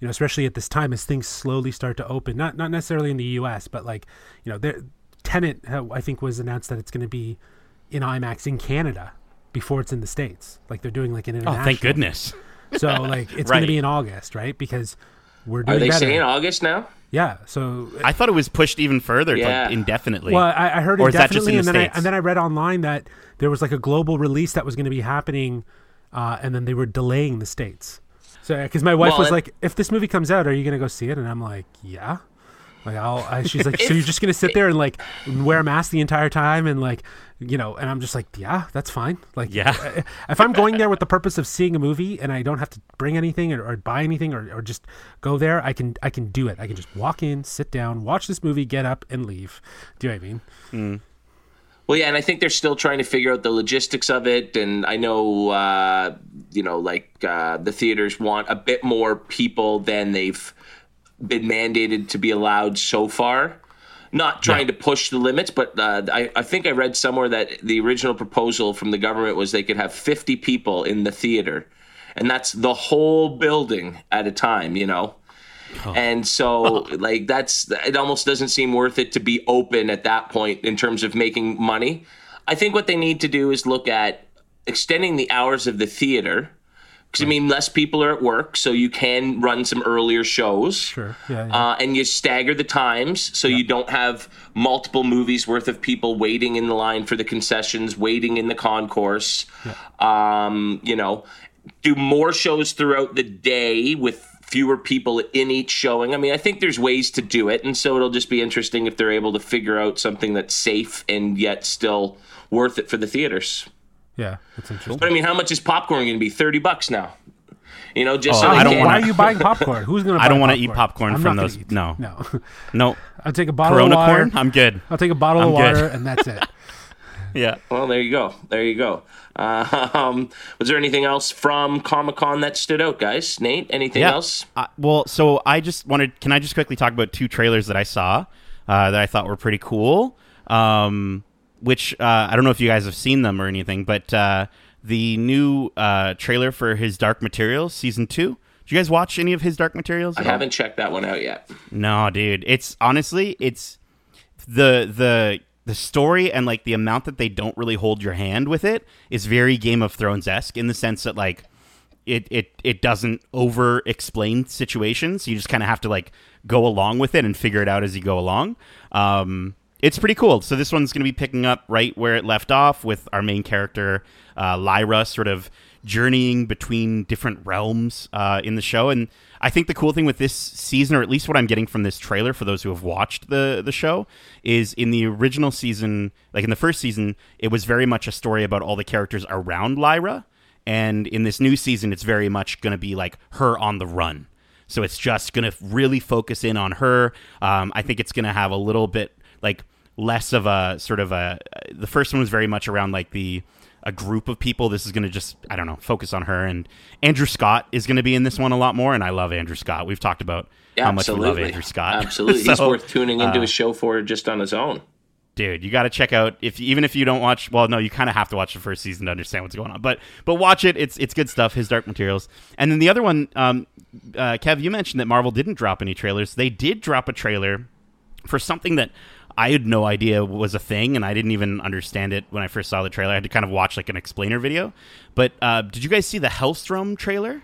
you know especially at this time as things slowly start to open not not necessarily in the us but like you know there Tenet uh, i think was announced that it's going to be in imax in canada before it's in the states like they're doing like an international. Oh, thank goodness. [LAUGHS] so like it's going to be in August, right? Because we're doing Are they better. saying August now? yeah. So I thought it was pushed even further, Yeah. like indefinitely. well, I, I heard Or it is that just definitely, in and the then I and then I read online that there was like a global release that was going to be happening, uh, and then they were delaying the states. So because my wife Well, was like, "If this movie comes out, are you going to go see it?" And I'm like, "Yeah." Like I'll, I, she's like, so [LAUGHS] you're just gonna sit there and like wear a mask the entire time and like, you know, and I'm just like, yeah, that's fine. Like, Yeah. [LAUGHS] if I'm going there with the purpose of seeing a movie and I don't have to bring anything or, or buy anything or, or just go there, I can I can do it. I can just walk in, sit down, watch this movie, get up, and leave. Do you know what I mean? Mm. Well, yeah, and I think they're still trying to figure out the logistics of it. And I know, uh, you know, like uh, the theaters want a bit more people than they've been mandated to be allowed so far. Not trying to push the limits, but uh, I, I think I read somewhere that the original proposal from the government was they could have 50 people in the theater. And that's the whole building at a time, you know? And so, like, that's it almost doesn't seem worth it to be open at that point in terms of making money. I think what they need to do is look at extending the hours of the theater Because I mean, less people are at work, so you can run some earlier shows. Sure. Yeah. yeah. Uh, and you stagger the times so you don't have multiple movies worth of people waiting in the line for the concessions, waiting in the concourse. Um, you know, do more shows throughout the day with fewer people in each showing. I mean, I think there's ways to do it, and so it'll just be interesting if they're able to figure out something that's safe and yet still worth it for the theaters. yeah. That's interesting. But I mean, how much is popcorn going to be? Thirty bucks now. You know, just Oh, so I don't can- wanna- Why are you buying popcorn? Who's gonna? [LAUGHS] I don't wanna eat popcorn I'm from those- eat. no. no. [LAUGHS] No, [LAUGHS] I'll take a bottle Corona of water. corn. I'm good. I'll take a bottle I'm of good. water, and that's it. Yeah. Well, there you go. There you go. Uh, [LAUGHS] um, was there anything else from Comic Con that stood out, guys? Nate, anything Yeah. else? Uh, well, so I just wanted. Can I just quickly talk about two trailers that I saw uh, that I thought were pretty cool? Um, which uh, I don't know if you guys have seen them or anything, but uh, the new uh, trailer for his Dark Materials season two. Did you guys watch any of his Dark Materials? I haven't checked that one out yet. No, dude. It's honestly, it's the the the story and like the amount that they don't really hold your hand with it is very Game of Thrones esque in the sense that like it it it doesn't over explain situations. You just kind of have to like go along with it and figure it out as you go along. Um, it's pretty cool. So this one's going to be picking up right where it left off with our main character uh, Lyra, sort of journeying between different realms uh, in the show. And I think the cool thing with this season, or at least what I'm getting from this trailer for those who have watched the the show, is in the original season, like in the first season, it was very much a story about all the characters around Lyra. And in this new season, it's very much going to be like her on the run. So it's just going to really focus in on her. Um, I think it's going to have a little bit like less of a sort of a. The first one was very much around like the a group of people. This is going to just I don't know focus on her. And Andrew Scott is going to be in this one a lot more. And I love Andrew Scott. We've talked about Yeah, how much absolutely. we love Andrew Scott. [LAUGHS] Absolutely, he's worth tuning into uh, a show for just on his own. dude you got to check out if even if you don't watch well no you kind of have to watch the first season to understand what's going on but but watch it it's it's good stuff his dark materials and then the other one um uh, kev you mentioned that marvel didn't drop any trailers they did drop a trailer for something that I had no idea was a thing, and I didn't even understand it when I first saw the trailer. I had to kind of watch like an explainer video. But uh, did you guys see the Helstrom trailer?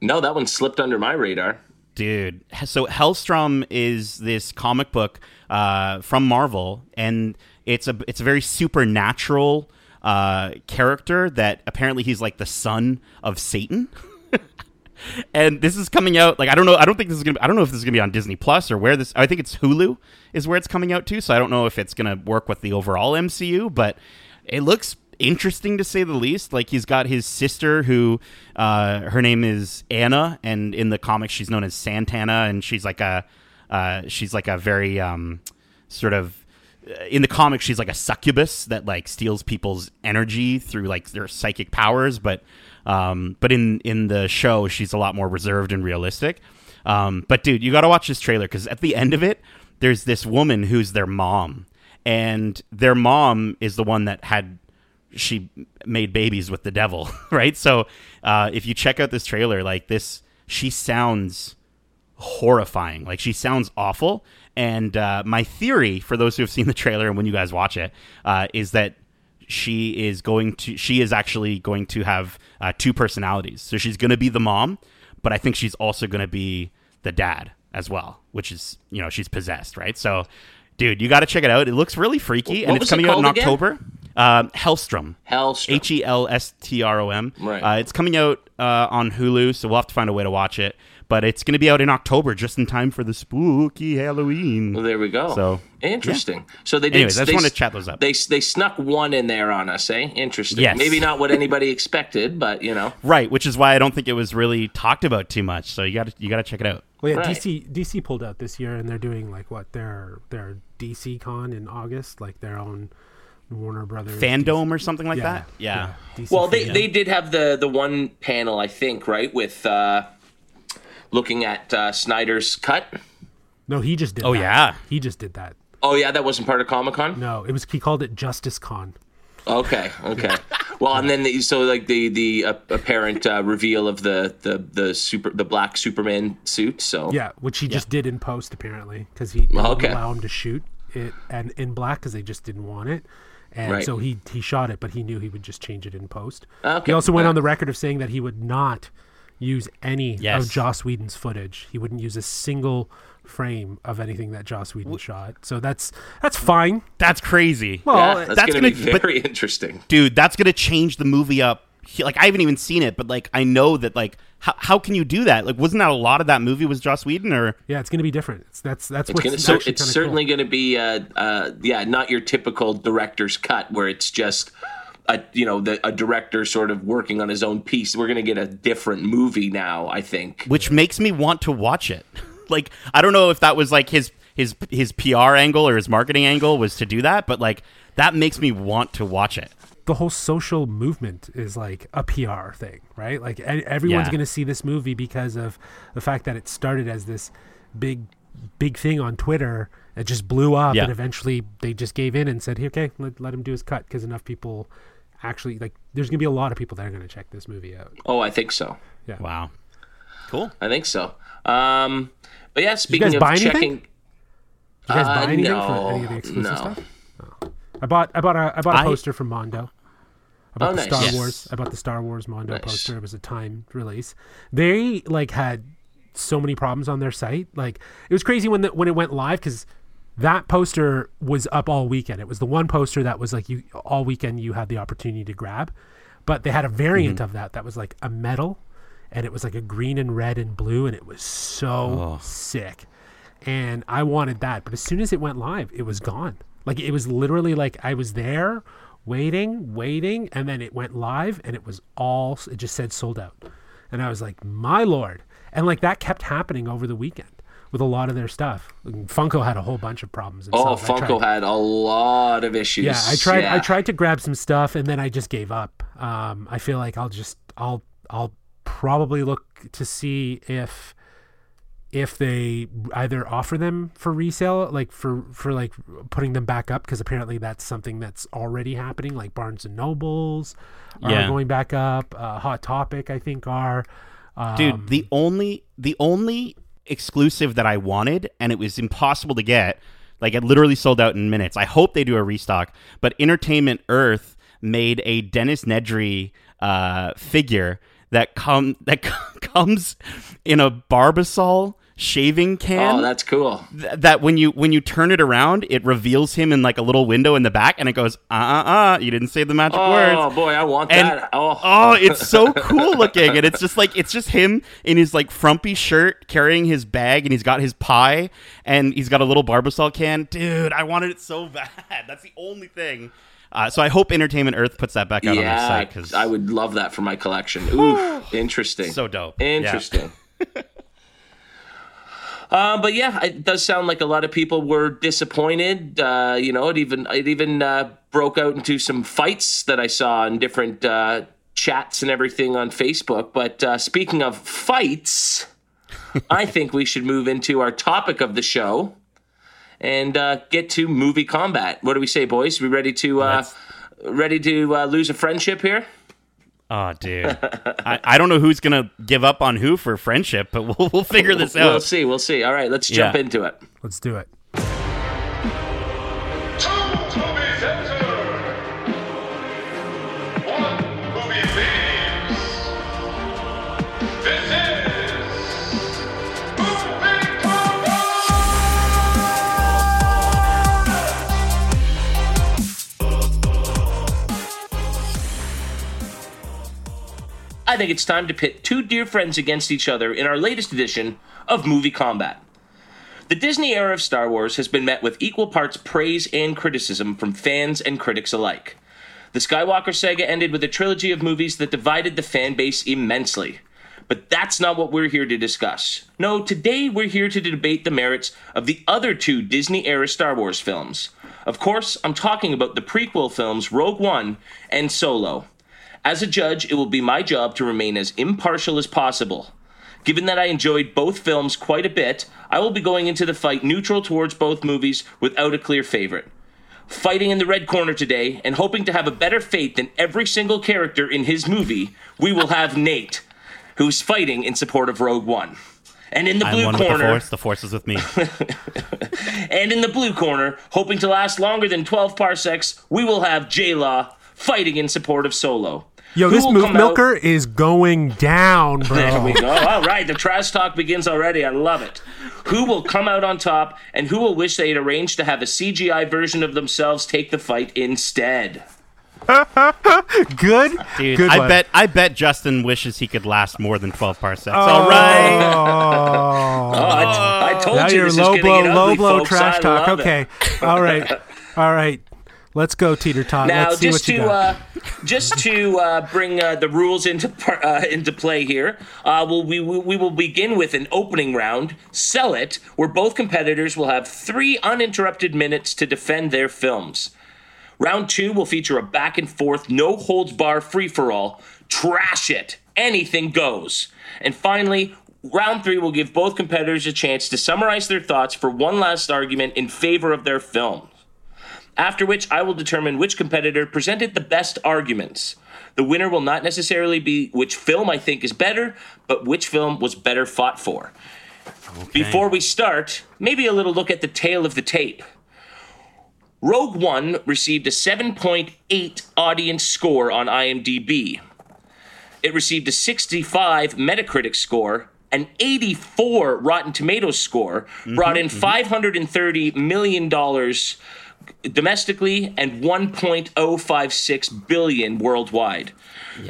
No, that one slipped under my radar. Dude, so Helstrom is this comic book uh, from Marvel, and it's a it's a very supernatural uh, character that apparently he's like the son of Satan. [LAUGHS] and this is coming out like I don't know I don't think this is gonna Be, I don't know if this is gonna be on Disney Plus or where this I think it's Hulu is where it's coming out to so I don't know if it's gonna work with the overall MCU but it looks interesting to say the least. Like he's got his sister who uh, her name is Anna and in the comics she's known as Satana and she's like a uh, she's like a very um, sort of in the comics she's like a succubus that like steals people's energy through like their psychic powers but um but in in the show she's a lot more reserved and realistic um but dude you got to watch this trailer cuz at the end of it there's this woman who's their mom and their mom is the one that had she made babies with the devil [LAUGHS] right so uh if you check out this trailer like this she sounds horrifying. Like she sounds awful. And uh, my theory for those who have seen the trailer and when you guys watch it uh, is that she is going to she is actually going to have uh, two personalities. So she's going to be the mom, but I think she's also going to be the dad as well, which is you know she's possessed, right? So. Dude, you got to check it out. It looks really freaky, What and it's it coming out in called again? October. Uh, Helstrom. Helstrom. H E L S T R O M. Right. Uh, it's coming out uh, on Hulu, so we'll have to find a way to watch it. But it's going to be out in October, just in time for the spooky Halloween. Well, there we go. So, interesting. So they did. Anyways, I just they, wanted to chat those up. They they snuck one in there on us, eh? Interesting. Yes. Maybe not what anybody expected, but you know. [LAUGHS] Right, which is why I don't think it was really talked about too much. So you got to you got to check it out. Well, yeah, Right. DC DC pulled out this year, and they're doing like what their their DC Con in August, like their own Warner Brothers Fandom or something like Yeah, that. Yeah. DC Well, they, they did have the the one panel, I think, right, with uh, looking at uh, Snyder's cut. no, he just did. Oh, that. yeah. he just did that. Oh yeah, that wasn't part of Comic Con. No, it was he called it Justice Con. Okay, okay. well, and then the, so like the the uh, apparent uh, reveal of the the the super the black Superman suit. So Yeah, which he just did in post apparently because he they Okay. allow him to shoot it and in black because they just didn't want it. And Right. so he he shot it, but he knew he would just change it in post. Okay. He also went Yeah. on the record of saying that he would not use any Yes. of Joss Whedon's footage. He wouldn't use a single frame of anything that Joss Whedon shot. So that's that's fine. That's crazy. Well, yeah, that's, that's gonna, be gonna- but- very [LAUGHS] interesting. dude that's gonna change the movie up He- like i haven't even seen it but like i know that like how, how can you do that like wasn't that a lot of that movie was joss whedon or Yeah, it's going to be different. It's, that's that's It's what's gonna, so it's certainly cool. going to be, uh, uh, yeah, not your typical director's cut where it's just, a, you know, the, a director sort of working on his own piece. We're going to get a different movie now. I think. which makes me want to watch it [LAUGHS] like i don't know if that was like his his his pr angle or his marketing angle was to do that but like that makes me want to watch it the whole social movement is like a PR thing, right? Like e- everyone's Yeah. going to see this movie because of the fact that it started as this big, big thing on Twitter. It just blew up, Yeah. and eventually they just gave in and said, "Okay, let, let him do his cut," because enough people actually like. There's going to be a lot of people that are going to check this movie out. Oh, I think so. Yeah. Wow cool I think so. Um, but yeah, you speaking guys of buy anything? checking, Did you guys Uh, buy anything no, for any of the exclusive no. stuff? Oh. I bought I bought a I bought a poster from Mondo. I bought Oh, the nice. Star Yes. Wars. I bought the Star Wars Mondo Nice. poster. It was a timed release. They like had so many problems on their site. Like it was crazy when the, when it went live because that poster was up all weekend. It was the one poster that was like you all weekend you had the opportunity to grab, but they had a variant Mm-hmm. of that that was like a metal, and it was like a green and red and blue, and it was so sick. And I wanted that, but as soon as it went live, it was gone. Like it was literally like I was there waiting, waiting, and then it went live, and it was all it just said sold out, and I was like, my lord, and like that kept happening over the weekend with a lot of their stuff. Funko had a whole bunch of problems. oh, themselves. I Funko tried- had a lot of issues. yeah, I tried. I tried to grab some stuff, and then I just gave up. Um, I feel like I'll just, I'll, I'll probably look to see if, if they either offer them for resale, like for for like putting them back up, because apparently that's something that's already happening. Like Barnes and Nobles are Yeah. going back up. Uh, Hot Topic, I think, are. Um, dude the only the only exclusive that i wanted and it was impossible to get. Like it literally sold out in minutes. I hope they do a restock but entertainment earth made a dennis nedry uh, figure that come that [LAUGHS] comes in a barbasol shaving can Oh, that's cool. th- that when you when you turn it around, it reveals him in like a little window in the back, and it goes, uh uh uh, you didn't say the magic Oh words. Oh boy, I want And that. Oh, oh, it's so cool looking, and it's just like it's just him in his like frumpy shirt carrying his bag, and he's got his pie, and he's got a little barbasol can. Dude, I wanted it so [LAUGHS] bad. That's the only thing. Uh, so I hope Entertainment Earth puts that back out on their site because I would love that for my collection. Ooh, interesting. so dope. Yeah. [LAUGHS] Uh, but yeah, it does sound like a lot of people were disappointed. Uh, you know, it even it even uh, broke out into some fights that I saw in different uh, chats and everything on Facebook. But uh, speaking of fights, [LAUGHS] I think we should move into our topic of the show and uh, get to movie Kombat. What do we say, boys? We ready to uh, ready to uh, lose a friendship here? Oh, dude. [LAUGHS] I, I don't know who's gonna give up on who for friendship, but we'll we'll figure this out. We'll see. We'll see. All right, let's jump Yeah. into it. let's do it. Think it's time to pit two dear friends against each other in our latest edition of Movie Kombat. The Disney era of Star Wars has been met with equal parts praise and criticism from fans and critics alike. The Skywalker saga ended with a trilogy of movies that divided the fan base immensely. But that's not what we're here to discuss. No, today we're here to debate the merits of the other two Disney era Star Wars films. Of course, I'm talking about the prequel films Rogue One and Solo. As a judge, it will be my job to remain as impartial as possible. Given that I enjoyed both films quite a bit, I will be going into the fight neutral towards both movies without a clear favorite. Fighting in the red corner today and hoping to have a better fate than every single character in his movie, we will have Nate, who's fighting in support of Rogue One. And in the blue with the corner, force. The force is with me. [LAUGHS] and in the blue corner, hoping to last longer than 12 parsecs, we will have J Law fighting in support of Solo. Yo, Who this will move come out- milker is going down, bro. There we go. All right, the trash talk begins already. I love it. Who will come out on top, and who will wish they had arranged to have a CGI version of themselves take the fight instead? [LAUGHS] Good, Dude, good I one. bet I bet Justin wishes he could last more than 12 parsecs. Oh. All right. Oh, [LAUGHS] Oh, I, I oh. told now you you're this low is blow, getting ugly, low blow folks. trash I talk. love it. Okay, all right, [LAUGHS] all right. Let's go, Teeter Tot. Now, Let's see just what you to uh, just to uh, bring uh, the rules into uh, into play here, uh, we'll, we we we will begin with an opening round. Sell it, where both competitors will have three uninterrupted minutes to defend their films. Round two will feature a back and forth, no holds bar free for all. Trash it, anything goes. And finally. Round three will give both competitors a chance to summarize their thoughts for one last argument in favor of their film after which I will determine which competitor presented the best arguments. The winner will not necessarily be which film I think is better, but which film was better fought for. Before we start, maybe a little look at the tail of the tape. Rogue One received a 7.8 audience score on IMDb. It received a 65 Metacritic score, an 84 Rotten Tomatoes score, brought mm-hmm, in mm-hmm. $530 million domestically and 1.056 billion worldwide.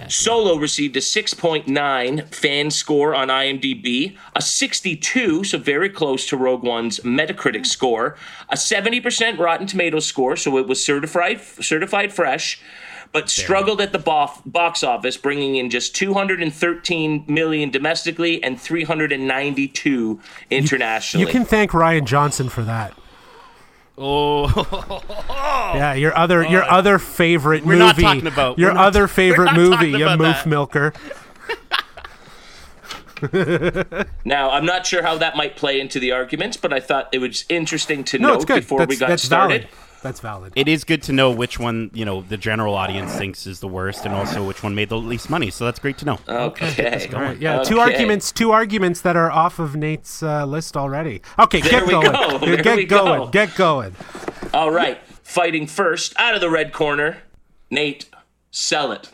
Solo received a 6.9 fan score on IMDb, a 62, so very close to Rogue One's Metacritic score, a 70% Rotten Tomatoes score, so it was certified certified fresh, but struggled at the bof- box office, bringing in just 213 million domestically and 392 internationally. You can thank Rian Johnson for that. Oh, [LAUGHS] Yeah, your other oh. your other favorite We're movie. not talking about- your we're not- other [LAUGHS] we're favorite not movie, talking you about moof that. milker. [LAUGHS] Now, I'm not sure how that might play into the arguments, but I thought it was interesting to No, note good. before that's, we got that's started. valid. That's valid. it is good to know which one you know the general audience thinks is the worst, and also which one made the least money. So that's great to know. Okay. All right, yeah, two arguments, two arguments that are off of Nate's uh, list already. Okay, There get we going. go. There get we going. go. Get going. All right. Fighting first, out of the red corner, Nate, sell it.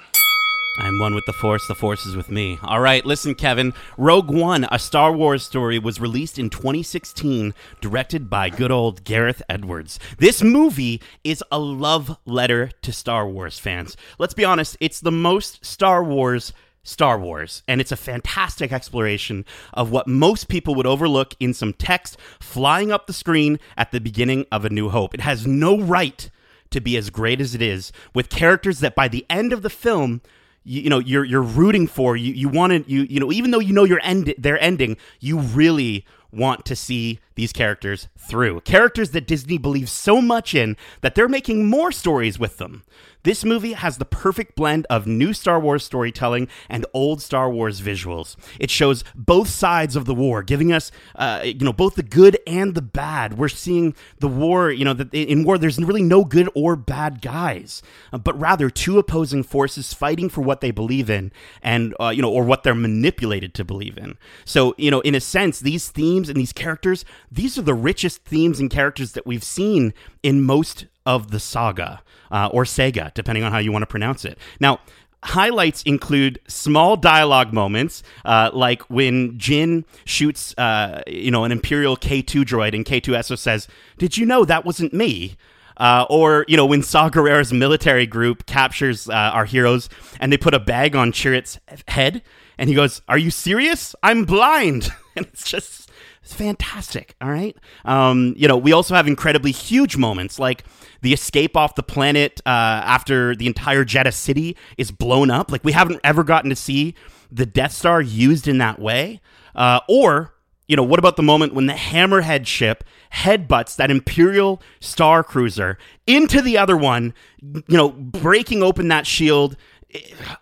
I'm one with the Force. The Force is with me. All right, listen, Kevin. Rogue One, a Star Wars story, was released in 2016, directed by good old Gareth Edwards. This movie is a love letter to Star Wars fans. Let's be honest, it's the most Star Wars. Star Wars, and it's a fantastic exploration of what most people would overlook in some text flying up the screen at the beginning of A New Hope. It has no right to be as great as it is, with characters that by the end of the film you, you know you're you're rooting for you you want to you you know even though you know your end they're ending you really want to see these characters through characters that Disney believes so much in that they're making more stories with them this movie has the perfect blend of new Star Wars storytelling and old Star Wars visuals. It shows both sides of the war, giving us, uh, you know, both the good and the bad. We're seeing the war, you know, that in war there's really no good or bad guys, uh, but rather two opposing forces fighting for what they believe in, and uh, you know, or what they're manipulated to believe in. So, you know, in a sense, these themes and these characters, these are the richest themes and characters that we've seen in most of the saga uh, or Sega, depending on how you want to pronounce it. Now, highlights include small dialogue moments, uh, like when Jyn shoots, uh, you know, an Imperial K2 droid, and K2SO says, "Did you know that wasn't me?" Uh, or you know when Saw military group captures uh, our heroes and they put a bag on Chirrut's head, and he goes, "Are you serious? I'm blind," [LAUGHS] and it's just it's fantastic. All right. Um, you know, we also have incredibly huge moments like the escape off the planet uh, after the entire Jedha city is blown up. Like we haven't ever gotten to see the Death Star used in that way. Uh, or, you know, what about the moment when the Hammerhead ship headbutts that Imperial Star Cruiser into the other one, you know, breaking open that shield?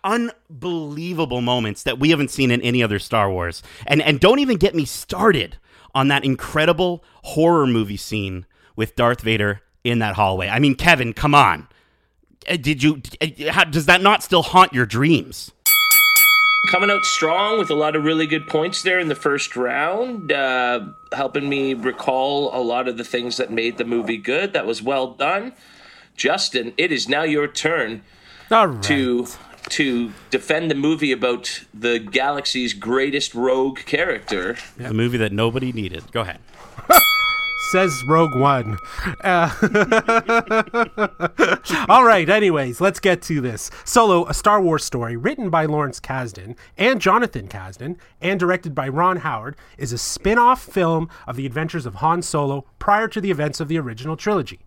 unbelievable moments that we haven't seen in any other Star Wars. And and don't even get me started on that incredible horror movie scene with Darth Vader in that hallway. I mean, Kevin, come on. Uh, Did you uh, how, does that not still haunt your dreams? Coming out strong with a lot of really good points there in the first round, uh, helping me recall a lot of the things that made the movie good. That was well done. Justin, it is now your turn All right. to to defend the movie about the galaxy's greatest rogue character. The movie that nobody needed. Go ahead. [LAUGHS] says Rogue One. Uh, [LAUGHS] all right, anyways, let's get to this. Solo, a Star Wars story written by Lawrence Kasdan and Jonathan Kasdan and directed by Ron Howard, is a spin off film of the adventures of Han Solo prior to the events of the original trilogy.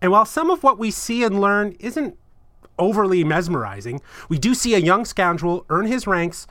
And while some of what we see and learn isn't overly mesmerizing, we do see a young scoundrel earn his ranks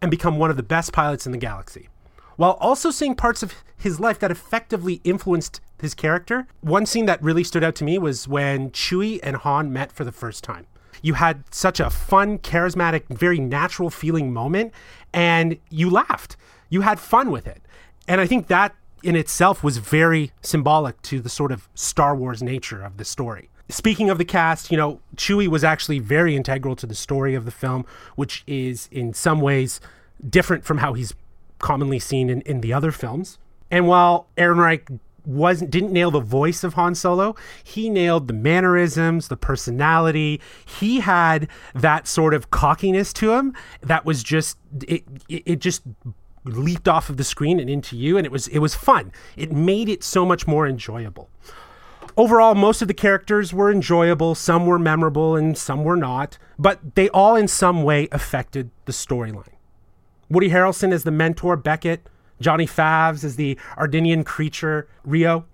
and become one of the best pilots in the galaxy. While also seeing parts of his life that effectively influenced his character, one scene that really stood out to me was when Chewie and Han met for the first time. You had such a fun, charismatic, very natural feeling moment, and you laughed. You had fun with it. And I think that in itself was very symbolic to the sort of Star Wars nature of the story. Speaking of the cast, you know, Chewie was actually very integral to the story of the film, which is in some ways different from how he's commonly seen in, in the other films. And while Ehrenreich wasn't didn't nail the voice of Han Solo, he nailed the mannerisms, the personality. He had that sort of cockiness to him that was just it it, it just leaped off of the screen and into you and it was it was fun. It made it so much more enjoyable. Overall, most of the characters were enjoyable, some were memorable and some were not, but they all in some way affected the storyline. Woody Harrelson as the mentor, Beckett. Johnny Favs as the Ardennian creature, Rio.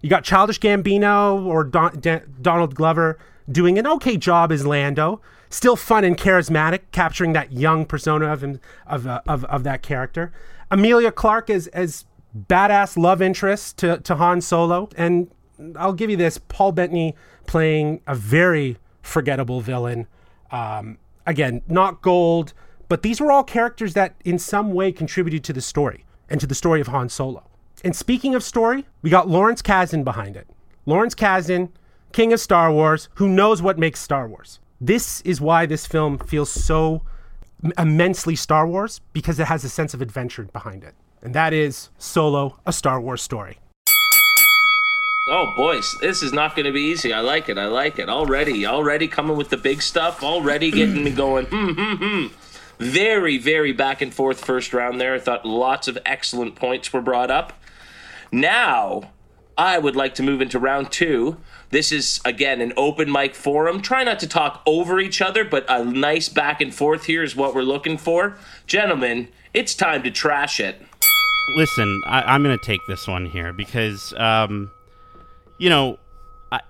You got Childish Gambino or Don- Donald Glover doing an okay job as Lando. Still fun and charismatic, capturing that young persona of him, of, uh, of, of that character. Emilia Clarke as, as badass love interest to, to Han Solo. And I'll give you this Paul Bettany playing a very forgettable villain. Um, again, not gold, but these were all characters that in some way contributed to the story and to the story of Han Solo. And speaking of story, we got Lawrence Kasdan behind it. Lawrence Kasdan, king of Star Wars, who knows what makes Star Wars. This is why this film feels so immensely Star Wars because it has a sense of adventure behind it. And that is Solo, a Star Wars story. Oh, boys, this is not going to be easy. I like it. I like it. Already, already coming with the big stuff. Already getting me going. Hmm, hmm, hmm. Very, very back and forth first round there. I thought lots of excellent points were brought up. Now, I would like to move into round two. This is, again, an open mic forum. Try not to talk over each other, but a nice back and forth here is what we're looking for. Gentlemen, it's time to trash it. Listen, I, I'm going to take this one here because, um, you know, I,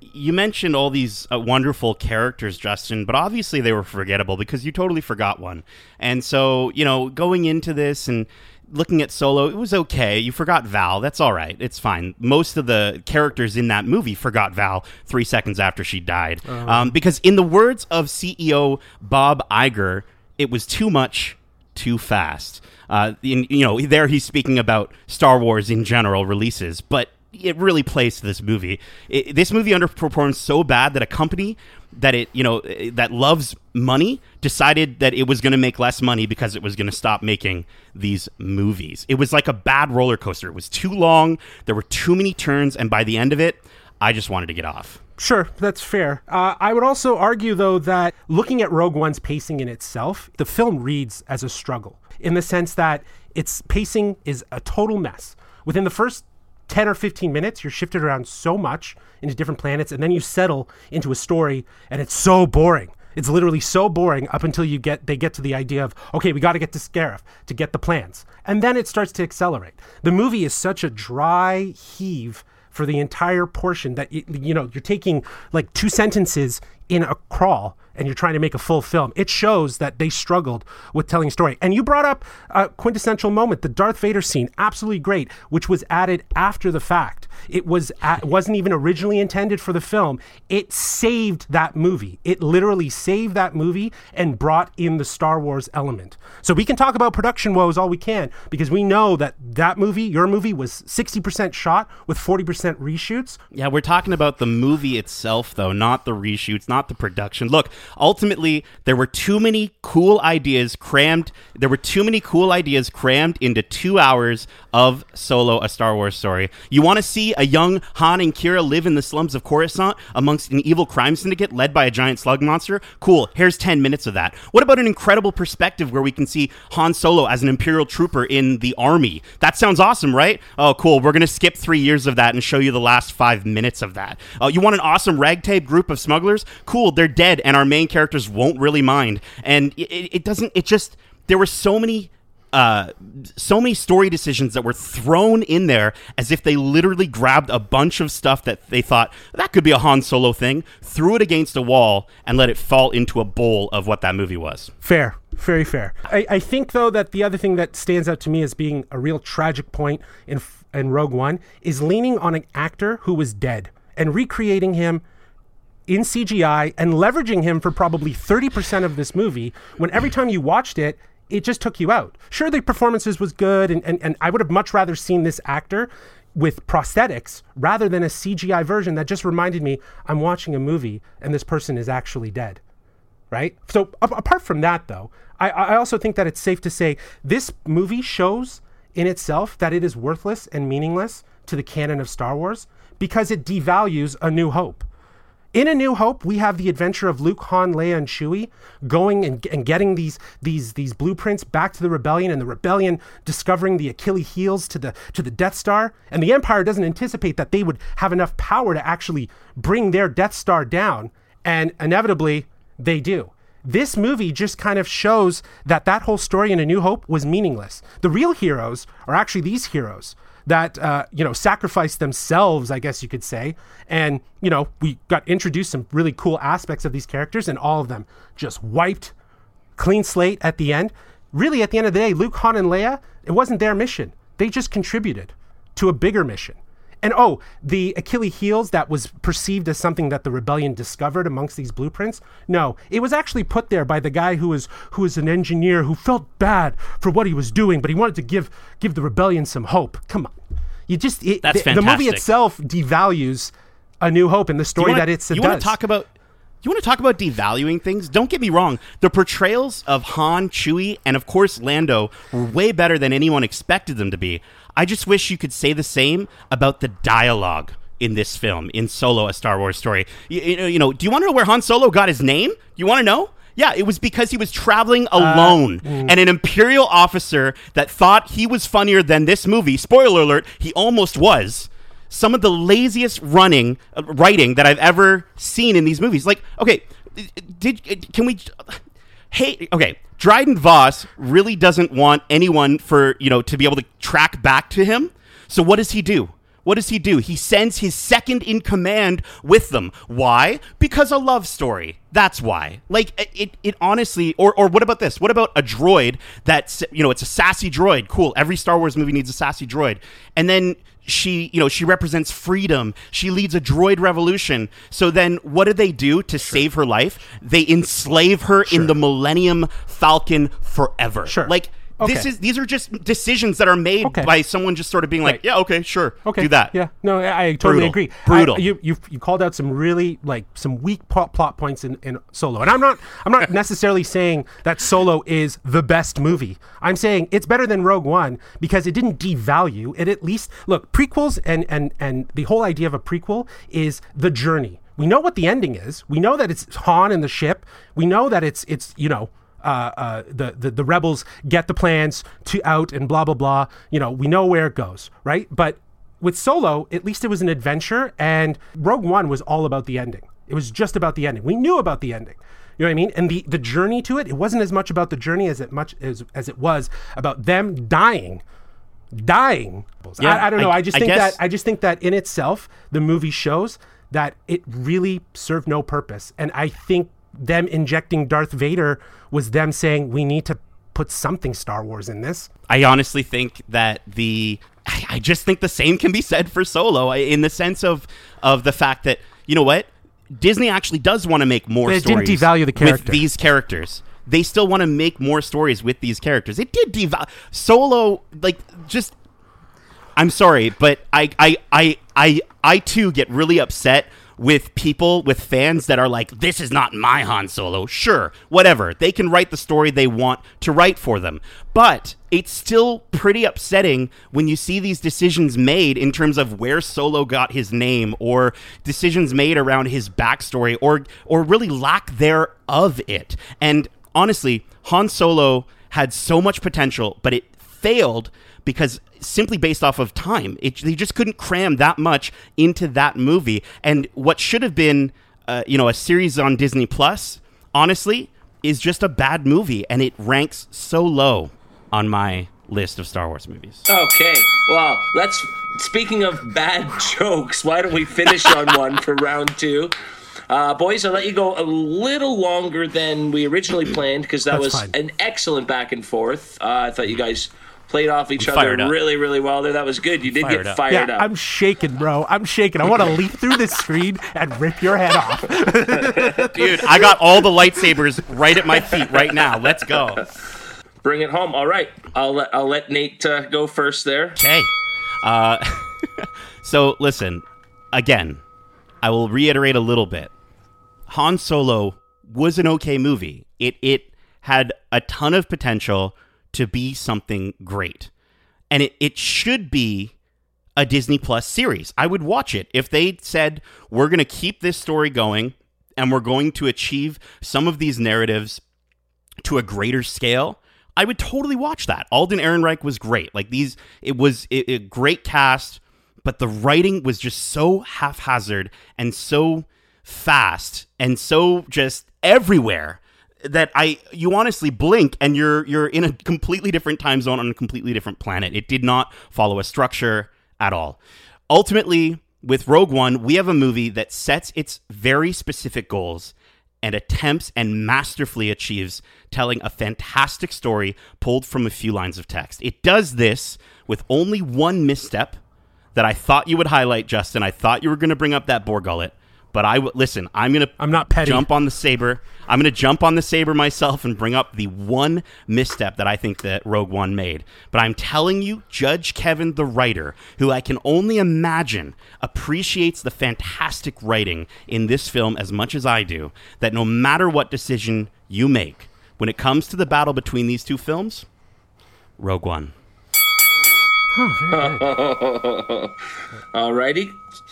you mentioned all these uh, wonderful characters, Justin, but obviously they were forgettable because you totally forgot one. And so, you know, going into this and looking at Solo, it was okay. You forgot Val. That's all right. It's fine. Most of the characters in that movie forgot Val three seconds after she died. Um, because, in the words of CEO Bob Iger, it was too much too fast. Uh, in, you know, there he's speaking about Star Wars in general releases, but it really plays to this movie. It, this movie underperformed so bad that a company that it you know that loves money decided that it was going to make less money because it was going to stop making these movies. It was like a bad roller coaster. It was too long. There were too many turns, and by the end of it, I just wanted to get off. Sure, that's fair. Uh, I would also argue, though, that looking at Rogue One's pacing in itself, the film reads as a struggle in the sense that its pacing is a total mess. Within the first 10 or 15 minutes, you're shifted around so much into different planets, and then you settle into a story, and it's so boring. It's literally so boring up until you get they get to the idea of okay, we got to get to Scarif to get the plans, and then it starts to accelerate. The movie is such a dry heave for the entire portion that you, you know you're taking like two sentences in a crawl and you're trying to make a full film. It shows that they struggled with telling a story. And you brought up a quintessential moment, the Darth Vader scene, absolutely great, which was added after the fact. It was at, wasn't even originally intended for the film. It saved that movie. It literally saved that movie and brought in the Star Wars element. So we can talk about production woes all we can because we know that that movie, your movie, was 60% shot with 40% reshoots. Yeah, we're talking about the movie itself, though, not the reshoots, not the production. Look, ultimately, there were too many cool ideas crammed. There were too many cool ideas crammed into two hours of Solo, a Star Wars story. You want to see a young Han and Qi'ra live in the slums of Coruscant amongst an evil crime syndicate led by a giant slug monster? Cool. Here's 10 minutes of that. What about an incredible perspective where we can see Han Solo as an Imperial trooper in the army? That sounds awesome, right? Oh, cool. We're going to skip three years of that and show you the last five minutes of that. Uh, you want an awesome ragtag group of smugglers? Cool. They're dead, and our main characters won't really mind. And it it doesn't, it just, there were so many uh, so many story decisions that were thrown in there as if they literally grabbed a bunch of stuff that they thought that could be a Han Solo thing, threw it against a wall, and let it fall into a bowl of what that movie was. Fair, very fair. I, I think though that the other thing that stands out to me as being a real tragic point in in Rogue One is leaning on an actor who was dead and recreating him in CGI and leveraging him for probably 30% of this movie when every time you watched it, it just took you out. Sure, the performances was good, and, and, and I would have much rather seen this actor with prosthetics rather than a CGI version that just reminded me I'm watching a movie and this person is actually dead right? So a- apart from that, though, I, I also think that it's safe to say this movie shows in itself that it is worthless and meaningless to the canon of Star Wars because it devalues A New Hope. In A New Hope, we have the adventure of Luke, Han, Leia, and Chewie going and, and getting these these these blueprints back to the rebellion, and the rebellion discovering the Achilles heels to the to the Death Star. And the Empire doesn't anticipate that they would have enough power to actually bring their Death Star down. And inevitably, they do. This movie just kind of shows that that whole story in A New Hope was meaningless. The real heroes are actually these heroes that uh, you know sacrificed themselves, I guess you could say. And you know we got introduced some really cool aspects of these characters, and all of them just wiped, clean slate at the end. Really, at the end of the day, Luke, Han, and Leia, it wasn't their mission. They just contributed to a bigger mission. And oh, the Achilles heels that was perceived as something that the rebellion discovered amongst these blueprints. No, it was actually put there by the guy who was who was an engineer who felt bad for what he was doing, but he wanted to give give the rebellion some hope. Come on, you just it, That's the, the movie itself devalues a New Hope and the story wanna- that it's you want to talk about you want to talk about devaluing things? Don't get me wrong. The portrayals of Han, Chewie, and of course Lando were way better than anyone expected them to be. I just wish you could say the same about the dialogue in this film, in Solo, a Star Wars story. You, you know, you know, do you want to know where Han Solo got his name? You want to know? Yeah, it was because he was traveling uh, alone, mm. and an Imperial officer that thought he was funnier than this movie. Spoiler alert: he almost was some of the laziest running uh, writing that I've ever seen in these movies. Like, okay, did uh, can we? Hey, okay, Dryden Voss really doesn't want anyone for you know to be able to track back to him. So what does he do? What does he do? He sends his second in command with them. Why? Because a love story. That's why. Like it, it, it honestly. Or, or what about this? What about a droid that's you know it's a sassy droid? Cool. Every Star Wars movie needs a sassy droid. And then she you know she represents freedom. She leads a droid revolution. So then what do they do to save her life? They enslave her in the Millennium Falcon forever. Sure. Like. This is these are just decisions that are made Okay. by someone just sort of being like, Right. yeah, okay, sure, Okay. do that. Yeah. No, I, I totally Brutal. agree. Brutal. I, you, you you called out some really like some weak plot, plot points in, in Solo, and I'm not I'm not [LAUGHS] necessarily saying that Solo is the best movie. I'm saying it's better than Rogue One because it didn't devalue. It at least look prequels and and and the whole idea of a prequel is the journey. We know what the ending is. We know that it's Han and the ship. We know that it's it's you know uh, uh, the, the the rebels get the plans to out and blah blah blah. You know, we know where it goes, right? But with Solo, at least it was an adventure, and Rogue One was all about the ending. It was just about the ending. We knew about the ending. You know what I mean? And the the journey to it, it wasn't as much about the journey as it much as as it was about them dying. Dying. Yeah, I, I don't know. I- I, just I think guess- that I just think that in itself, the movie shows that it really served no purpose. And I think them injecting Darth Vader was them saying we need to put something Star Wars in this. I honestly think that the I I just think the same can be said for Solo in the sense of of the fact that you know what Disney actually does want to make more But it didn't devalue the with these characters. They still want to make more stories with these characters. It did devalue Solo like just I'm sorry, but I I I I I too get really upset with people, with fans that are like, this is not my Han Solo. Sure, whatever. They can write the story they want to write for them. But it's still pretty upsetting when you see these decisions made in terms of where Solo got his name or decisions made around his backstory or or really lack thereof it. And honestly, Han Solo had so much potential, but it failed because simply based off of time, it, they just couldn't cram that much into that movie. And what should have been, uh, you know, a series on Disney Plus, honestly, is just a bad movie, and it ranks so low on my list of Star Wars movies. Okay. Well, let's. Speaking of bad [LAUGHS] jokes, why don't we finish on one for round two? Uh, boys, I'll let you go a little longer than we originally planned because that That's was fine. an excellent back and forth. Uh, I thought you guys played off each I'm other really, really well there. That was good. You did Fired get up. fired Yeah, up. I'm shaking, bro. I'm shaking. I want to leap through this screen and rip your head off. [LAUGHS] Dude, I got all the lightsabers right at my feet right now. Let's go. Bring it home. All right. I'll let I'll let Nate uh, go first there. Okay. Uh, [LAUGHS] so listen, again, I will reiterate a little bit. Han Solo was an okay movie. It it had a ton of potential to be something great. And it, it should be a Disney Plus series. I would watch it if they said we're going to keep this story going and we're going to achieve some of these narratives to a greater scale, I would totally watch that. Alden Ehrenreich was great. Like these, it was a, a great cast, but the writing was just so haphazard and so fast and so just everywhere that I you honestly blink and you're you're in a completely different time zone on a completely different planet. It did not follow a structure at all. Ultimately, with Rogue One, we have a movie that sets its very specific goals and attempts and masterfully achieves telling a fantastic story pulled from a few lines of text. It does this with only one misstep that I thought you would highlight, Justin. I thought you were going to bring up that Bor Gullet, but I w- listen. I'm going to. I'm not petty. Jump on the saber. I'm going to jump on the saber myself and bring up the one misstep that I think that Rogue One made. But I'm telling you, Judge Kevin, the writer, who I can only imagine appreciates the fantastic writing in this film as much as I do, that no matter what decision you make, when it comes to the battle between these two films, Rogue One. [LAUGHS] All righty.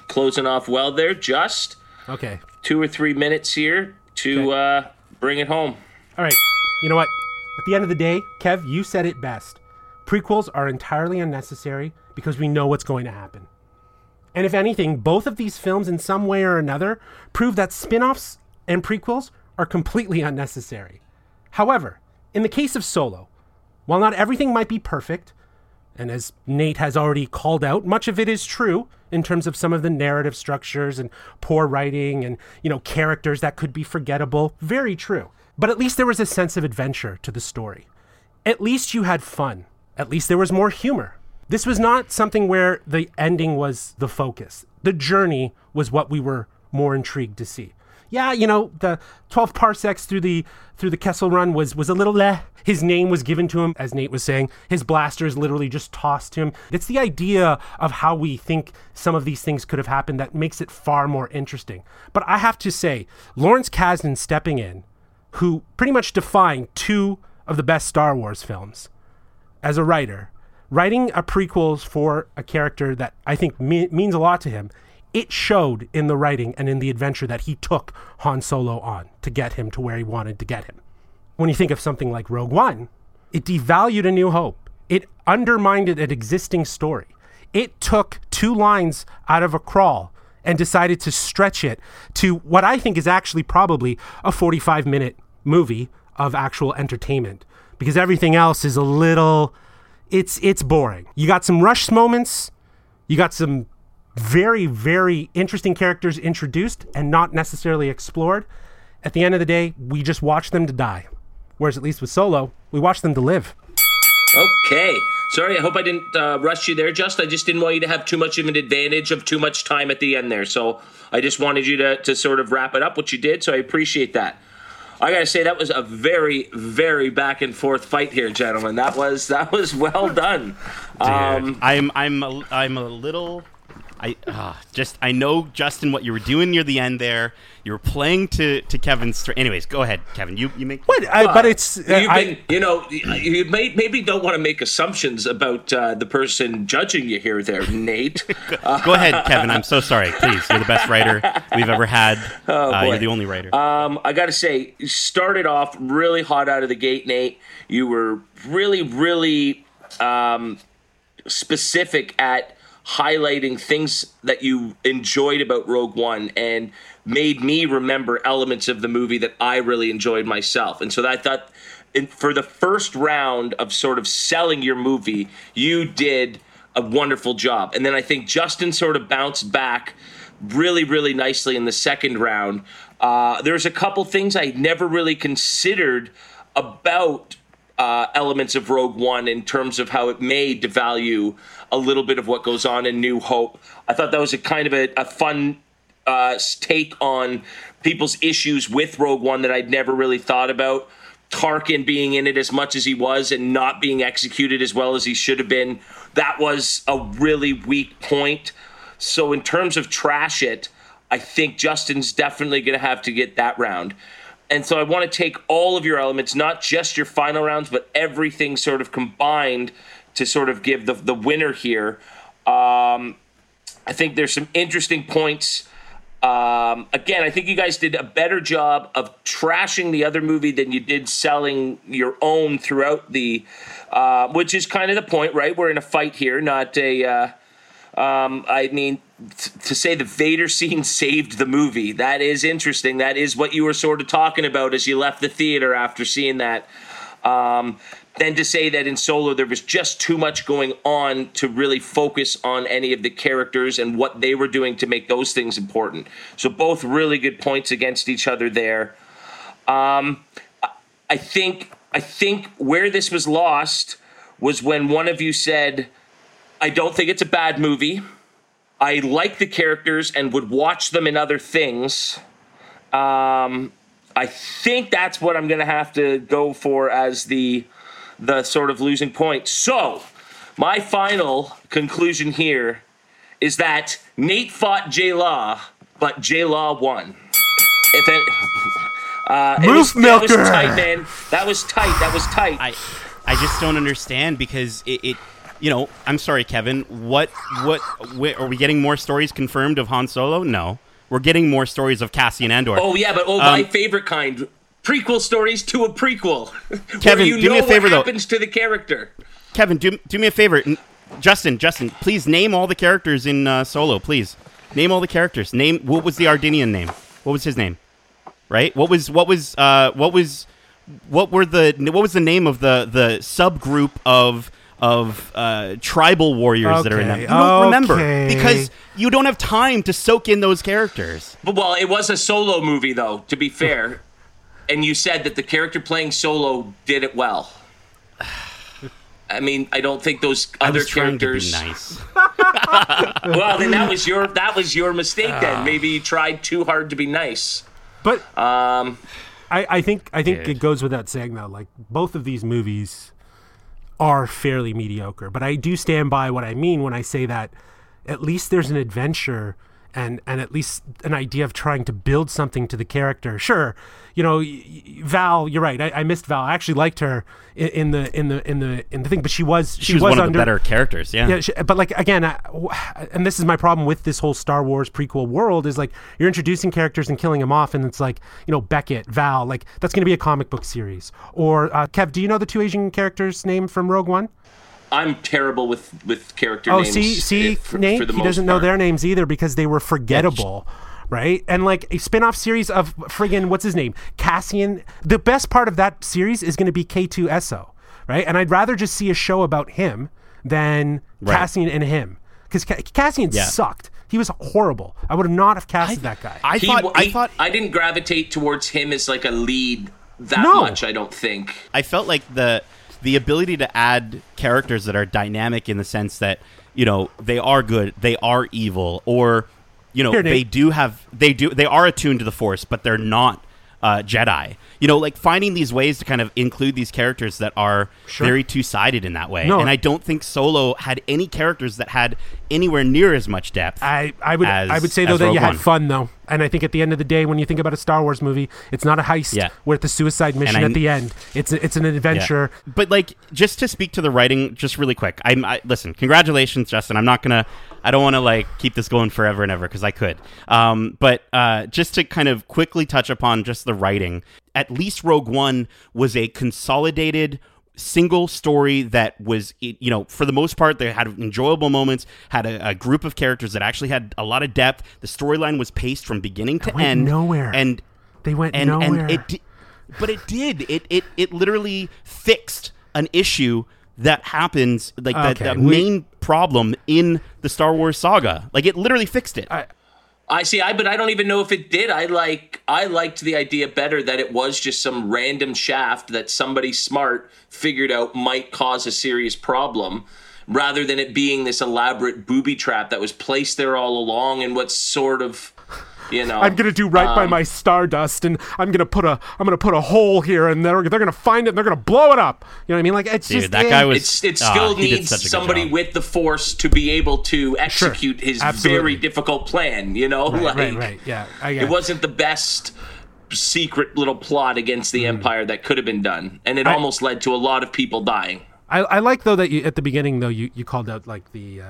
Closing off well there. Just Okay. two or three minutes here to uh, bring it home. All right. You know what? At the end of the day, Kev, you said it best. Prequels are entirely unnecessary because we know what's going to happen. And if anything, both of these films, in some way or another, prove that spin offs and prequels are completely unnecessary. However, in the case of Solo, while not everything might be perfect, and as Nate has already called out, much of it is true in terms of some of the narrative structures and poor writing and, you know, characters that could be forgettable. Very true. But at least there was a sense of adventure to the story. At least you had fun. At least there was more humor. This was not something where the ending was the focus. The journey was what we were more intrigued to see. Yeah, you know, the 12 parsecs through the through the Kessel run was was a little leh. His name was given to him, as Nate was saying. His blaster is literally just tossed to him. It's the idea of how we think some of these things could have happened that makes it far more interesting. But I have to say, Lawrence Kasdan stepping in, who pretty much defined two of the best Star Wars films, as a writer, writing a prequels for a character that I think me- means a lot to him, it showed in the writing and in the adventure that he took Han Solo on to get him to where he wanted to get him. When you think of something like Rogue One, it devalued A New Hope. It undermined an existing story. It took two lines out of a crawl and decided to stretch it to what I think is actually probably a 45 minute movie of actual entertainment because everything else is a little it's it's boring. You got some rush moments, you got some very very interesting characters introduced and not necessarily explored. At the end of the day, we just watch them to die. Whereas at least with Solo, we watch them to live. Okay. Sorry, I hope I didn't uh, rush you there, Just. I just didn't want you to have too much of an advantage of too much time at the end there. So I just wanted you to, to sort of wrap it up, which you did. So I appreciate that. I gotta say that was a very, very back and forth fight here, gentlemen. That was that was well done. Um, I'm I'm a, I'm a little I uh, just I know Justin what you were doing near the end there. You were playing to to Kevin's. Str- Anyways, go ahead, Kevin. You you make What? I, but it's You've I, been, you know, you may, maybe don't want to make assumptions about uh, the person judging you here, there, Nate. [LAUGHS] Go ahead, Kevin. I'm so sorry. Please, you're the best writer we've ever had. uh, you're the only writer. Um, I got to say, you started off really hot out of the gate, Nate. You were really, really um, specific at highlighting things that you enjoyed about Rogue One and made me remember elements of the movie that I really enjoyed myself. And so I thought, for the first round of sort of selling your movie, you did a wonderful job. And then I think Justin sort of bounced back really, really nicely in the second round. Uh, there's a couple things I never really considered about uh, elements of Rogue One in terms of how it may devalue a little bit of what goes on in New Hope. I thought that was a kind of a, a fun uh, take on people's issues with Rogue One that I'd never really thought about. Tarkin being in it as much as he was and not being executed as well as he should have been. That was a really weak point. So, in terms of trash it, I think Justin's definitely going to have to get that round. And so I want to take all of your elements, not just your final rounds, but everything sort of combined to sort of give the, the winner here. Um, I think there's some interesting points. Um, again, I think you guys did a better job of trashing the other movie than you did selling your own throughout the, uh, which is kind of the point, right? We're in a fight here, not a. Uh, um, I mean, t- to say the Vader scene saved the movie, that is interesting. That is what you were sort of talking about as you left the theater after seeing that. Um, then to say that in Solo there was just too much going on to really focus on any of the characters and what they were doing to make those things important. So both really good points against each other there. Um, I- think I think where this was lost was when one of you said, "I don't think it's a bad movie. I like the characters and would watch them in other things." Um, I think that's what I'm going to have to go for as the the sort of losing point. So, my final conclusion here is that Nate fought J Law, but J Law won. If it, [LAUGHS] uh, it was, Moof that was tight, man. That was tight. That was tight. I I just don't understand because it, it you know I'm sorry Kevin what what wh- are we getting more stories confirmed of Han Solo? No. We're getting more stories of Cassian Andor. Oh yeah, but oh, my Um, favorite kind. Prequel stories to a prequel. [LAUGHS] Kevin, you do me a favor, what though. happens to the character. Kevin do do me a favor. Justin Justin please name all the characters in uh, Solo please. Name all the characters. Name what was the Ardennian name? What was his name? Right? What was what was uh what was what were the what was the name of the the subgroup of of uh, tribal warriors that are in them. You don't remember okay. because you don't have time to soak in those characters. But well, it was a solo movie though, to be fair. and you said that the character playing solo did it well. [SIGHS] I mean, I don't think those I other was trying to be characters. nice. [LAUGHS] [LAUGHS] Well, then that was your that was your mistake. Ah. Then maybe you tried too hard to be nice. But Um, I, I think I think Dude. it goes without saying though, like both of these movies are fairly mediocre. But I do stand by what I mean when I say that at least there's an adventure and and at least an idea of trying to build something to the character. Sure, you know, Val, you're right. I, I missed Val. I actually liked her in, in the in the in the in the thing, but she was she, She was, one of the better characters. Yeah. yeah, sh- but like again, I, and this is my problem with this whole Star Wars prequel world is like you're introducing characters and killing them off, and it's like you know Beckett, Val, like that's going to be a comic book series. Or uh, Kev, do you know the two Asian characters' name from Rogue One? I'm terrible with with character Oh, names. see, see, if- for- Nate, for the he most doesn't know their names either because they were forgettable. Right and like a spin-off series of friggin' what's his name Cassian. The best part of that series is going to be K2SO, right? And I'd rather just see a show about him than Right. Cassian and him because Cassian Yeah. sucked. He was horrible. I would have not have casted that guy. I He, thought. I he- thought. I didn't gravitate towards him as like a lead that No. much. I don't think. I felt like the the ability to add characters that are dynamic in the sense that you know they are good, they are evil, or you know Here, they do have they do they are attuned to the force, but they're not uh, Jedi. You know, like finding these ways to kind of include these characters that are Sure. very two sided in that way. No. And I don't think Solo had any characters that had anywhere near as much depth. I, I would as- I would say though that Rogue you had fun though, and I think at the end of the day, when you think about a Star Wars movie, it's not a heist. Yeah. We're at the suicide mission I- at the end. It's a, it's an Yeah. adventure. But like, just to speak to the writing, just really quick. I'm I, listen. Congratulations, Justin. I'm not gonna. I don't want to like keep this going forever and ever because I could. Um, but uh, just to kind of quickly touch upon just the writing. At least Rogue One was a consolidated single story that was you know for the most part they had enjoyable moments had a, a group of characters that actually had a lot of depth the storyline was paced from beginning to went end nowhere. and They went and nowhere. and it but it did it it it literally fixed an issue that happens like the, Okay, the we- main problem in the Star Wars saga like it literally fixed it I see. I but I don't even know if it did. I like. I liked the idea better that it was just some random shaft that somebody smart figured out might cause a serious problem, rather than it being this elaborate booby trap that was placed there all along and what sort of, you know. I'm gonna do right by um, my stardust, and I'm gonna put a I'm gonna put a hole here, and they're they're gonna find it, and they're gonna blow it up. You know what I mean? Like it's Dude, just that guy was- It's it Ah, still he did needs such a good somebody job. with the force to be able to execute his absolutely. very difficult plan. You know, right, like right, right. Yeah, I get it wasn't the best secret little plot against the empire that could have been done and it I- almost led to a lot of people dying I, I like though that you at the beginning though you, you called out like the, uh,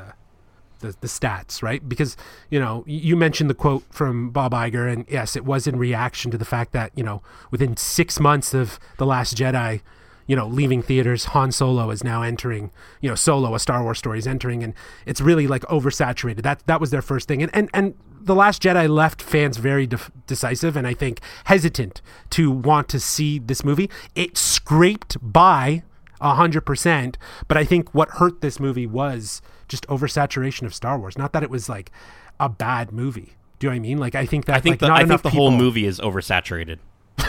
the the stats right because you know you mentioned the quote from Bob Iger and yes it was in reaction to the fact that you know within six months of the Last Jedi you know leaving theaters Han Solo is now entering you know Solo a Star Wars story is entering and it's really like oversaturated that that was their first thing and and and the Last Jedi left fans very def- decisive and I think hesitant to want to see this movie. It scraped by hundred percent. But I think what hurt this movie was just oversaturation of Star Wars. Not that it was like a bad movie. Do you know what I mean? Like I think that I think like, the, not I enough think the whole movie is oversaturated [LAUGHS]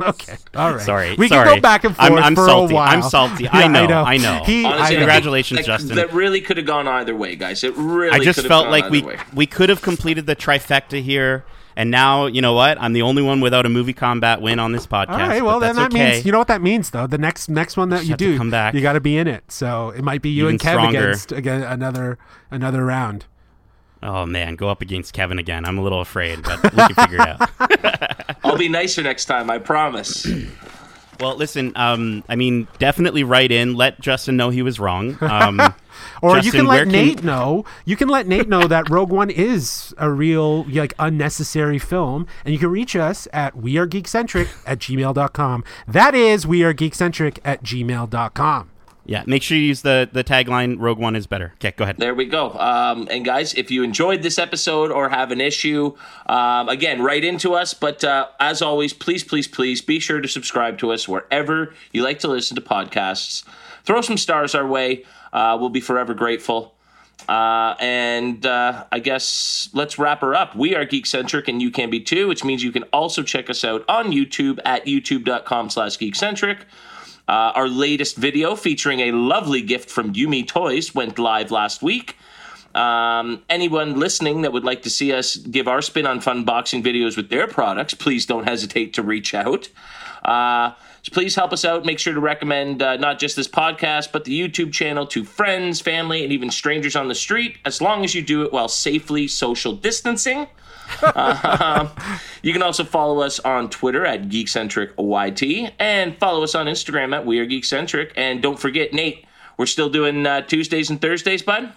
Okay, all right. Sorry, we sorry. can go back and I'm- forth I'm for salty. a while. I'm salty. [LAUGHS] I know, I know. He, Honestly, I I know. think Congratulations, that, Justin. that really could have gone either way guys it really I just felt gone like we way. we could have completed the trifecta here, and now you know what? I'm the only one without a Movie Kombat win on this podcast. All right, well then that okay. means you know what that means though. The next next one that you have do, come back. you got to be in it. So it might be you Even and Kev stronger. against again another another round. Oh man, go up against Kevin again. I'm a little afraid, but we can figure it out. [LAUGHS] i'll be nicer next time i promise Well, listen. Um, I mean, definitely write in. Let Justin know he was wrong. Um, [LAUGHS] Or you can where let Nate know. You can let Nate know that Rogue One is a real, like, unnecessary film. And you can reach us at wearegeekcentric at gmail.com. That is wearegeekcentric at gmail.com. Yeah, make sure you use the the tagline "Rogue One is better." Okay, go ahead. There we go. Um, and guys, if you enjoyed this episode or have an issue, um, again, write into us. But uh, as always, please, please, please be sure to subscribe to us wherever you like to listen to podcasts. Throw some stars our way. Uh, we'll be forever grateful. Uh, and uh, I guess let's wrap her up. We are Geekcentric, and you can be too, which means you can also check us out on YouTube at youtube.com slash geekcentric. Uh, our latest video featuring a lovely gift from YuMe Toys went live last week. Um, anyone listening that would like to see us give our spin on fun boxing videos with their products, please don't hesitate to reach out. So please help us out. Make sure to recommend uh, not just this podcast, but the YouTube channel to friends, family, and even strangers on the street, as long as you do it while safely social distancing. Um, [LAUGHS] you can also follow us on Twitter at GeekcentricYT and follow us on Instagram at We Are Geekcentric. And don't forget, Nate, we're still doing uh, Tuesdays and Thursdays, bud.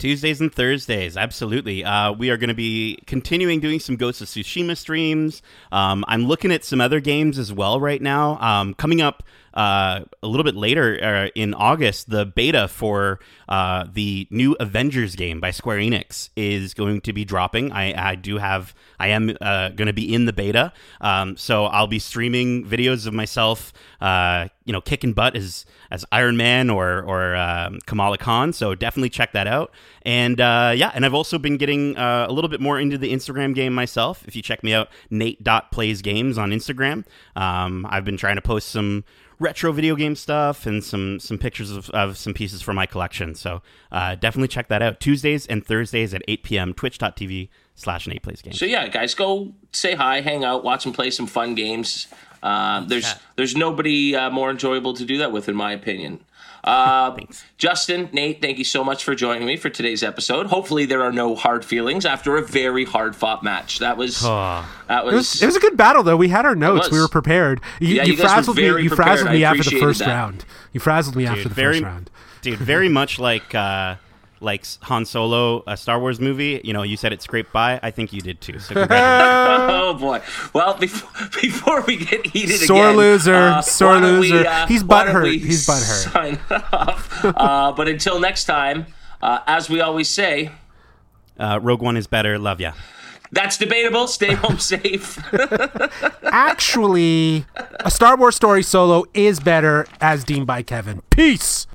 Tuesdays and Thursdays, absolutely. Uh, we are going to be continuing doing some Ghost of Tsushima streams. Um, I'm looking at some other games as well right now. Um, coming up uh, a little bit later uh, in August, the beta for uh, the new Avengers game by Square Enix is going to be dropping. I, I do have, I am uh, going to be in the beta, um, so I'll be streaming videos of myself, uh, you know, kicking butt as as Iron Man or or um, Kamala Khan. So definitely check that out. And uh, yeah, and I've also been getting a little bit more into the Instagram game myself. If you check me out, Nate.playsgames on Instagram. Um, I've been trying to post some retro video game stuff and some some pictures of, of some pieces from my collection. So uh, definitely check that out. Tuesdays and Thursdays at 8 p.m. Twitch.tv slash Nate plays games. So yeah, guys, go say hi, hang out, watch them play some fun games. Uh, there's Yeah. there's nobody uh, more enjoyable to do that with, in my opinion. Uh, Thanks. Justin, Nate, thank you so much for joining me for today's episode. Hopefully, there are no hard feelings after a very hard fought match. That was Oh. that was, It was, it was a good battle though. We had our notes. We were prepared. You, Yeah, you, you frazzled me. You frazzled I me after the first that. round. You frazzled me after Dude, the very, first round. dude, very much like uh, like Han Solo, a Star Wars movie. You know, you said it scraped by. I think you did too. So [LAUGHS] congratulations. Oh boy! Well, before, [LAUGHS] before we get heated Sore again, loser, uh, sore why don't we, loser. uh, He's why don't butthurt. we He's butthurt. [LAUGHS] Sign off. uh, but until next time, uh, as we always say, uh, Rogue One is better. Love ya. that's debatable. Stay home safe. Actually, a Star Wars story solo is better as deemed by Kevin. Peace.